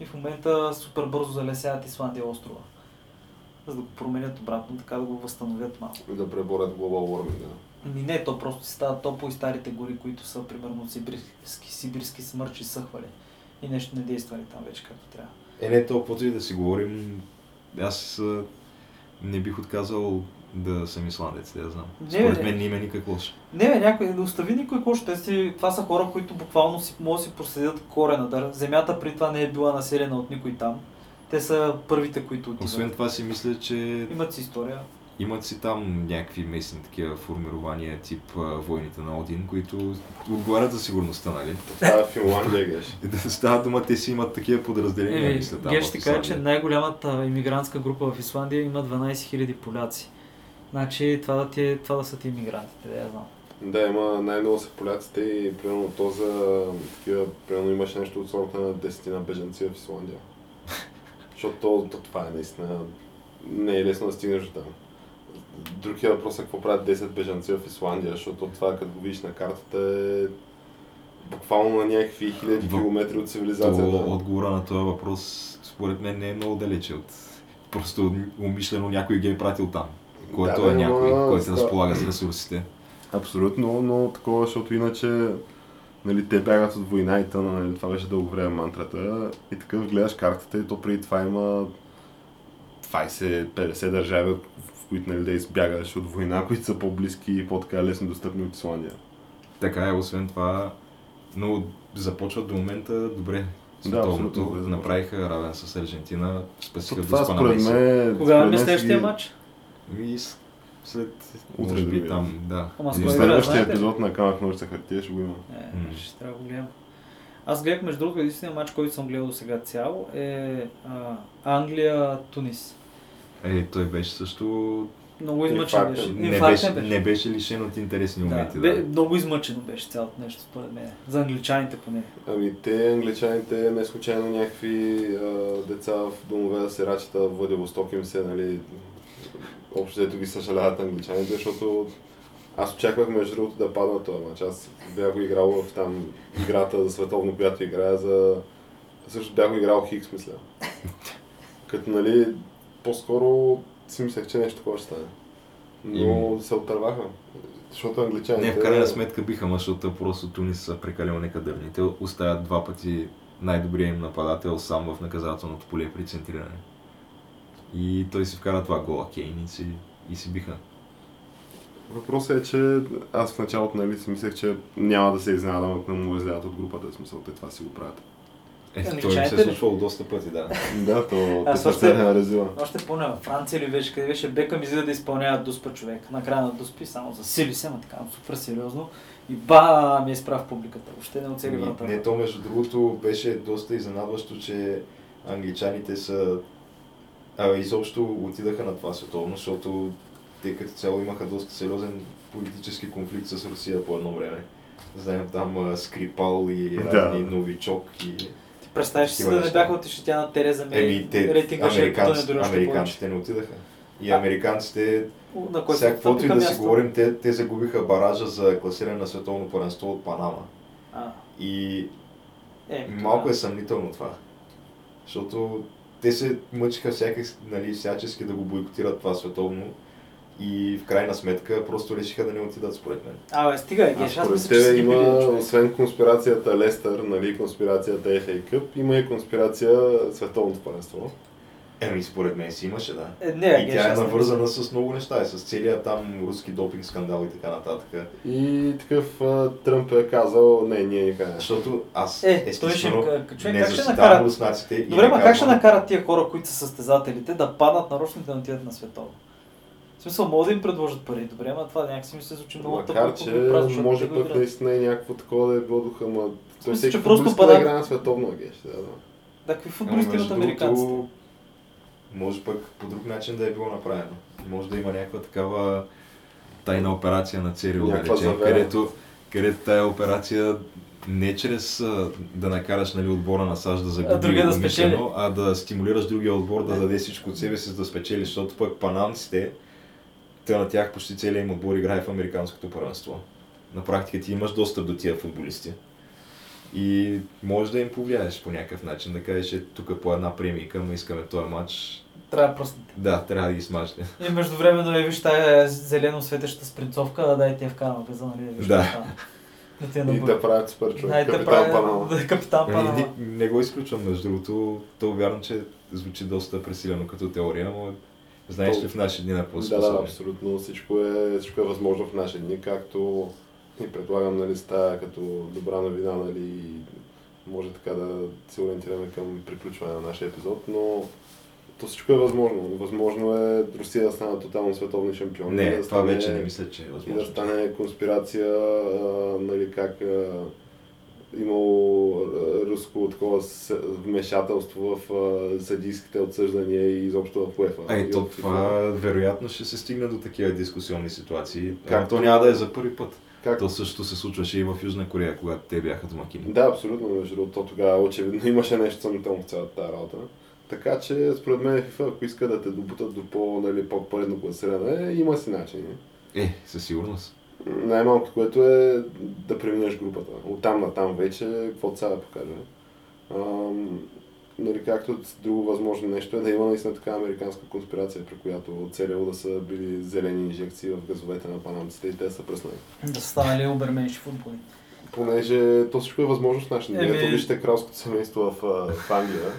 И в момента супер бързо залесяват Исландия острова. За да го променят обратно, така да го възстановят малко. Да преборят глобал warming, да. Ми не, то просто си става топло и старите гори, които са примерно сибирски, сибирски смърчи съхвали. И нещо не действали там вече както трябва. Е, не толкова и да си говорим. Аз не бих отказал да съм исландец, да я знам. Не, Според мен не има никак лошо. Не, бе, някой, да остави никой какво ще си, това са хора, които буквално си, могат да си проследят корена. Да, земята при това не е била населена от никой там. Те са първите, които отиват. Освен това си мисля, че Имат си история. имат си там някакви местни такива формирования, тип а, войните на Один, които отговарят за сигурността, нали? Това е Финландия, геш. Да става дума, те си имат такива подразделения, Е, мисля, там. Геш ще ти кажа, че най-голямата иммигрантска група в Исландия има 12 000 поляци. Значи това да, ти е, това да са ти иммигрантите, да я знам. Да, има най-много са поляците и примерно то за такива, примерно имаше нещо от сорта на 10 на бежанци в Исландия. Защото то, то, това е наистина, не е лесно да стигнеш до там. Другия въпрос е какво правят 10 бежанци в Исландия, защото това като го видиш на картата е буквално на някакви хиляди В- километри от То, цивилизацията. отговора на този въпрос, според мен, не е много далече от... Просто умишлено някой ги е пратил там. Който Да, е някой, ама, който ста- разполага с ресурсите. Абсолютно, но такова, защото иначе нали, те бягат от война и тъна, нали, това беше дълго време мантрата. И такъв гледаш картата и то преди това има 20-50 държави, в които нали, да избягаш от война, които са по-близки и по-така лесно достъпни от Исландия. Така е, освен това, но започват до момента добре. Световното започват. направиха равен с Аржентина, спасиха Меси. мен... Кога е следващия матч? И след, Утре би там, да. Ама с И следващия епизод на Камък ножица хартия ще го има. Е, ще трябва да го гледам. Аз гледах, между другото, единствения матч, който съм гледал до сега цял е а, Англия-Тунис. Е, той беше също... Много измъчен беше. Не Инфарктен беше, не беше лишен от интересни Да, моменти. бе, Да. много измъчено беше цялото нещо, според мен. За англичаните поне. Ами те, англичаните, не случайно някакви а, деца в домове да се рачат, в Владивосток им се, нали, общо взето ги съжаляват англичаните, защото аз очаквах между другото да падна този матч. Аз бях го играл в там играта за световно, която играя за... Също бях го играл Хикс, мисля. Като, нали, по-скоро си мислех, че нещо такова ще стане. Но се отърваха. Защото англичаните... Не, в крайна сметка биха, защото просто Тунис са прекалено некадърни. Те оставят два пъти най-добрия им нападател сам в наказателното поле при центриране. И той си вкара това гола Кейн и си, и си биха. Въпросът е, че аз в началото нали, си мислех, че няма да се изненадам, ако не му излязат от групата, в смисъл, те това си го правят. Е, той им Англичаните се е случвало доста пъти, да. Да, то Аз още- на резила. Още помня, Франция ли беше, къде беше Бекъм излиза да изпълнява дуспа човек. Накрая на дуспи, само за сили се, ама така супер сериозно. И ба, ми е справ публиката. Въобще не оцели Ами, врата. Не, то между другото беше доста изненадващо, че англичаните са... А, изобщо отидаха на това световно, защото те като цяло имаха доста сериозен политически конфликт с Русия по едно време. Знаем там а, Скрипал и Да. разни Новичок и... Ти представяш си да не бяха отишли тя на Тереза Мей. Еми, те, рейтинга е американци, американците не отидаха. И американците, На кой сега се каквото и да си място? говорим, те, те загубиха баража за класиране на световно първенство от Панама. А, И е, Малко е съмнително това. Защото те се мъчиха всякак, нали, всячески да го бойкотират това световно и в крайна сметка просто решиха да не отидат според мен. Абе, стига, Геш, аз според мисля, че има, били, освен конспирацията Лестър, нали, конспирацията FA Cup, има и конспирация Световното първенство. Еми, според мен си имаше, да. Е, не, и Геш, тя е навързана с много неща, и с целият там руски допинг скандал и така нататък. И такъв а, Тръмп е казал, не, ние не. Защото аз Е, той ще естествено ка- човек, не как ще защитавам накарат? руснаците. Добре, ма как ще накарат тия хора, които са състезателите, да паднат нарочно да отидат на световно? В смисъл, могат да им предложат пари, добре, ама това някакси ми се звучи много Макар, тъпо, че го празно, защото може пък играят. наистина и някакво такова да е било духа, ма... Той смисъл, всеки че просто футболист да падат- играе на световно агеш, да, да. Да, какви футболисти имат американците? Може пък по друг начин да е било направено. Може да има някаква такава тайна операция на ЦРУ, да речем, където, където тая операция не чрез а, да накараш нали, отбора на САЩ да загуби другия да спечели. а да стимулираш другия отбор да даде всичко от себе си, за да спечели, защото пък панамците, те на тях почти целият им отбор играе в американското първенство. На практика ти имаш достъп до тия футболисти. И можеш да им повлияеш по някакъв начин, да кажеш, че тук по една премийка, но искаме този матч трябва просто. Да, трябва да ги смажете. И междувременно е, виж тая зелено светеща спринцовка, да дай те в канал газа, нали? да Виж Да. Да ти е И да правят супер човек. Дай те Капитан прави- Панама. Да, капитан Панама. не, не го изключвам, между другото, то вярно, че звучи доста пресилено като теория, но знаеш То- ли в наши дни на Да, по-способни? да, абсолютно. Всичко е, всичко е възможно в наши дни, както и предлагам, нали, стая като добра новина, нали, може така да се ориентираме към приключване на нашия епизод, но то всичко е възможно. Възможно е Русия да стане тотално световни шампиони. Не, да това стане- вече не мисля, че е И да възможно. стане конспирация, а, нали, как а, имало руско такова вмешателство в а, съдийските отсъждания и изобщо в УЕФА. А И то това вероятно ще се стигне до такива дискусионни ситуации. Как Както- то няма да е за първи път. Как То също се случваше и в Южна Корея, когато те бяха домакини. Да, абсолютно, между другото, то тогава очевидно имаше нещо съмнително в цялата тази работа. Така че, според мен, FIFA, ако иска да те добутат до по, нали, по-предно класиране, има си начини. Е, със сигурност. Най-малко, което е да преминеш групата. Оттам на там вече, какво сега да покаже. Ам, нали, както друго възможно нещо е да има наистина така американска конспирация, при която целяло да са били зелени инжекции в газовете на панамците и те са пръснали. Да са станали оберменши футболи. Понеже то всичко е възможно в нашите дни. Ето вижте кралското семейство в, в Англия.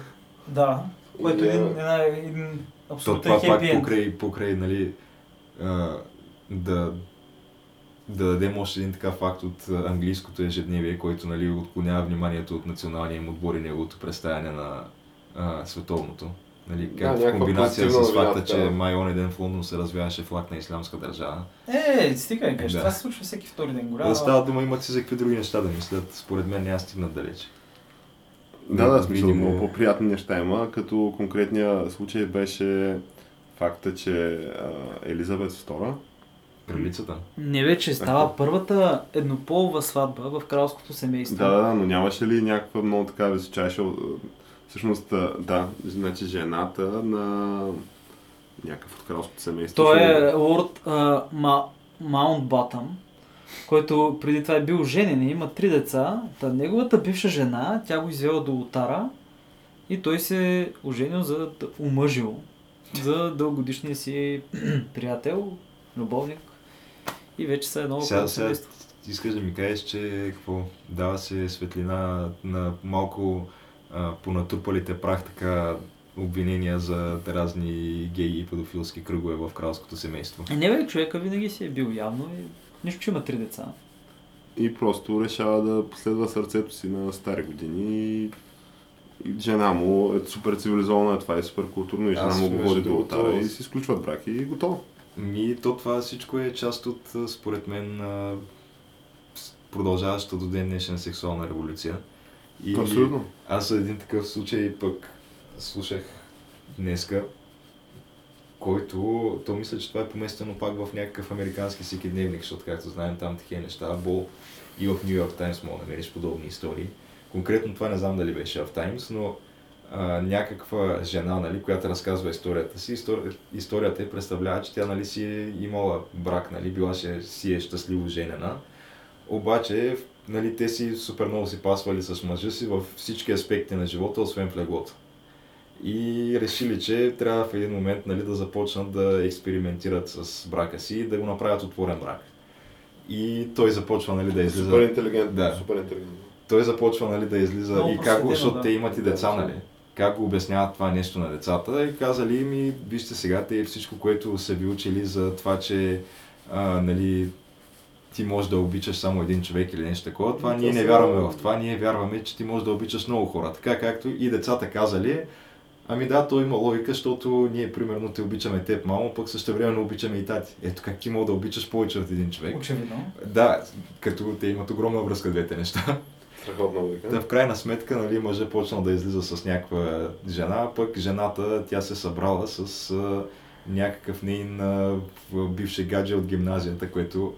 Да. Което И, е един, а, една, един То абсолютен това пак хепи покрай, покрай нали, а, да, да дадем още един така факт от английското ежедневие, който нали, отклонява вниманието от националния им отбор и неговото представяне на а, световното. Нали, Да, как в някаква комбинация с факта, че да. май онен ден в Лондон се развяваше флаг на ислямска държава. Е, стига, кажеш, Да. това се случва всеки втори ден. Голяма. Да става дума, имат си за какви други неща да мислят. Според мен няма стигнат далеч. Да, да, Да, смисъл, видимо. много по-приятни неща има, като конкретния случай беше факта, че а, Елизабет II, Кралицата. Не вече става Ако- първата еднополова сватба в кралското семейство. да, да, да, но нямаше ли някаква много така височайша, всъщност, да, значи жената на някакъв от кралското семейство. Той е лорд а, Ма, Маунтбатъм, който преди това е бил женен и има три деца. Та неговата бивша жена, тя го извела до ултара и той се е оженил за да омъжил за дългогодишния си приятел, любовник и вече са едно Сега, около сега семейство. искаш да ми кажеш, че какво, дава се светлина на малко а, понатрупалите прах така обвинения за разни геи и педофилски кръгове в кралското семейство. Е, не бе, човека винаги си е бил явно и нищо, че има три деца. И просто решава да последва сърцето си на стари години и жена му е супер цивилизована, това е супер културно и жена Аз, му го между води до и си изключват брак и готово. Ми, то това всичко е част от, според мен, продължаваща до ден днешен сексуална революция. И Абсолютно. аз един такъв случай пък слушах днеска, който, то мисля, че това е поместено пак в някакъв американски всекидневник, защото както знаем там такива неща, бо и в Нью Йорк Таймс мога да намериш подобни истории. Конкретно това не знам дали беше в Таймс, но а, някаква жена, нали, която разказва историята си. История, историята е представлява, че тя нали, си е имала брак, нали, била ще, си е щастливо женена. Обаче, нали, те си супер много си пасвали с мъжа си във всички аспекти на живота, освен в леглото. И решили, че трябва в един момент нали, да започнат да експериментират с брака си и да го направят отворен брак. И той започва нали, да излиза. Супер интелигентно. Да. Супер интелигентно. Той започва нали, да излиза Много и как защото да. те имат и деца, нали? Как го обясняват това нещо на децата и казали им и вижте сега те всичко, което са ви учили за това, че а, нали, ти можеш да обичаш само един човек или нещо такова, това То ние не вярваме в това, ние вярваме, че ти можеш да обичаш много хора. Така както и децата казали, ами да, то има логика, защото ние примерно те обичаме теб мамо, пък също време обичаме и тати. Ето как ти мога да обичаш повече от един човек. Очевидно. Да, като те имат огромна връзка двете неща. Страхотна логика. Та в крайна сметка, нали, мъжът почнал да излиза с някаква жена, пък жената, тя се събрала с а, някакъв нейн бивши гадже от гимназията, което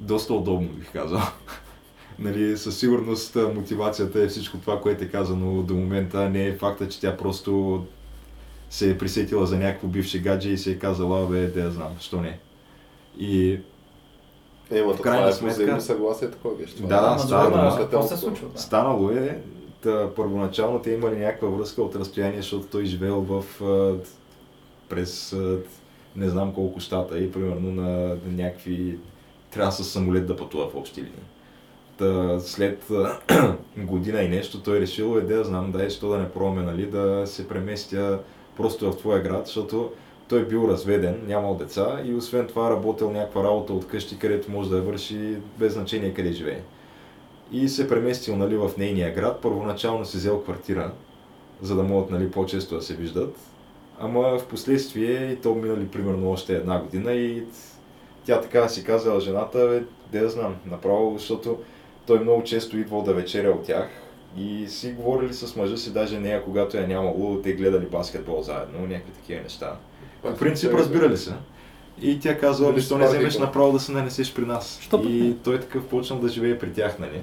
доста удобно бих казал. нали, със сигурност мотивацията е всичко това, което е казано до момента, не е факта, че тя просто се е присетила за някакво бивше гадже и се е казала, бе, да я знам, що не. И Е, ма в крайна това е сметка- взаимно съгласие такова нещо. Да, да, става ма, Какво се случва? Да. Станало е, та, първоначално те имали някаква връзка от разстояние, защото той живеел в през не знам колко щата и примерно на, на някакви трябва с самолет да пътува в общи линии. Та, след година и нещо той решил, е да знам, дай, що да не пробваме, нали, да се преместя просто в твоя град, защото той бил разведен, нямал деца и освен това работил някаква работа от къщи, където може да я върши без значение къде живее. И се преместил нали, в нейния град. Първоначално си взел квартира, за да могат нали, по-често да се виждат. Ама в последствие и то минали примерно още една година и тя така си казала жената, де да знам, направо, защото той много често идвал да вечеря от тях и си говорили с мъжа си, даже нея, когато я нямало, те гледали баскетбол заедно, някакви такива неща. По принцип разбирали се. И тя казва, Нали, защо не спарки вземеш направо да се нанесеш при нас. Що и не? той такъв почнал да живее при тях, нали.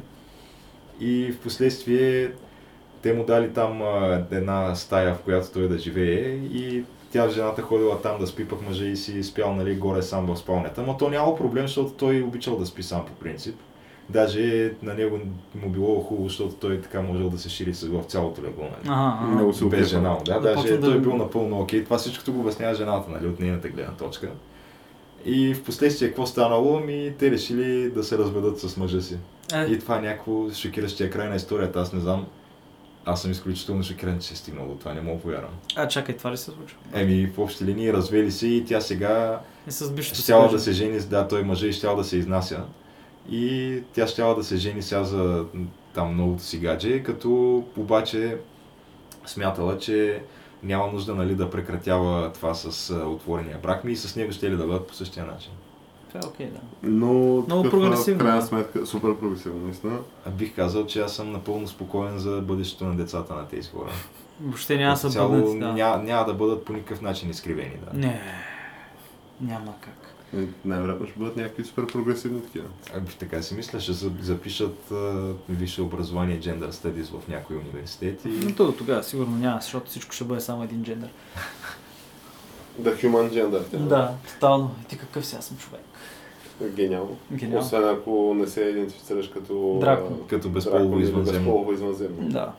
И в последствие те му дали там а, една стая, в която той да живее и тя жената ходила там да спи, пък мъжа и си спял нали, горе сам в спалнята. Но то няма проблем, защото той обичал да спи сам по принцип. Даже на него му било хубаво, защото той така можел да се шири с- в цялото легло. Нали. Ага, ага. Много се Без жена да. Да Даже почна да- той бил напълно окей. Това всичкото го обяснява жената, нали, от нейната гледна точка. И в последствие какво станало? Ми те решили да се разведат с мъжа си. Е, И това е някакво шокиращия край на историята. Аз не знам. Аз съм изключително шокиран, че се е стигнало до това. Не мога да повярвам. а, чакай, това ли се случва? Еми, в общи линии развели се и тя сега И с щяла да се жени, да, той мъжа и щял да се изнася. И тя щяла да се жени сега за там новото си гадже, като обаче смятала, че няма нужда нали, да прекратява това с а, отворения брак ми и с него ще ли да бъдат по същия начин. Това е окей, да. Но Много такъв, прогресивно, В крайна сметка, супер прогресивно, наистина. А бих казал, че аз съм напълно спокоен за бъдещето на децата на тези хора. Въобще няма цяло бъднат, да. ня, няма да бъдат по никакъв начин изкривени. Да. Не, няма как. Най-вероятно ще бъдат някакви супер прогресивни такива. Ами, така си мисля, ще за- запишат а, висше образование Gender Studies в някои университети. Но то тогава сигурно няма, защото всичко ще бъде само един джендър. The Human Gender. тя. Да, тотално. И ти какъв си, аз съм човек. Гениално. Гениално. Освен ако не се идентифицираш като... Дракон. а, Като безполово извънземно. Безполово извънземно. Да.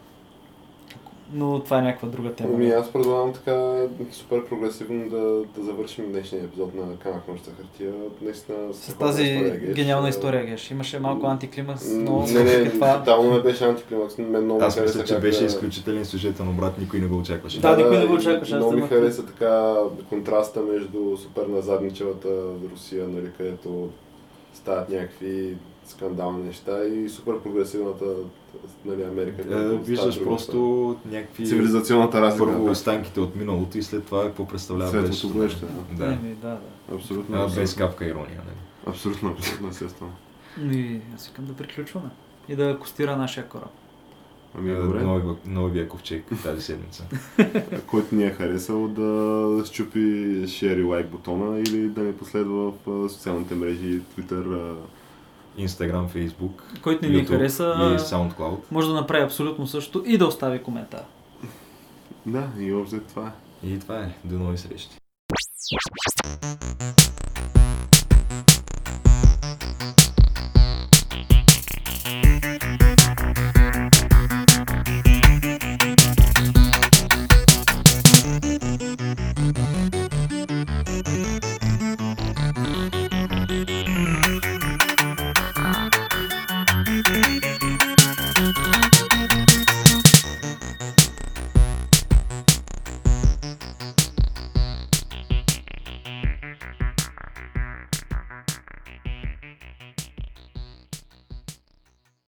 Но това е някаква друга тема. Ами аз предлагам така супер прогресивно да, да завършим днешния епизод на Камък нощта хартия. Наистина С тази история, Геш. гениална история, Геш. Имаше малко антиклимакс, но Не, не, каква... тотално не беше антиклимакс. Мен много Аз ми мисля, че как, беше изключителен сюжетен обрат, никой не го очакваше. Да, никой не го очакваше, Много ми хареса така контраста между супер назадничевата Русия, нали, където стават някакви скандални неща и супер прогресивната нали, Америка. Е, виждаш просто някакви... страна. цивилизационната разлика. Първо останките от миналото и след това какво представлява Светлото бъдеще, Да. Да, да. Абсолютно. А, без капка ирония. Нали? Абсолютно, абсолютно, естествено. И аз викам да приключваме. И да костира нашия кораб. Ами Е, добре. Новия, новия ковчег тази седмица. Който ни е харесал да щупи share и лайк бутона или да ни последва в социалните мрежи, Twitter, Instagram, Facebook, Който не ви YouTube хареса, и SoundCloud. може да направи абсолютно също и да остави коментар. Да, и общо това е. И това е. До нови срещи.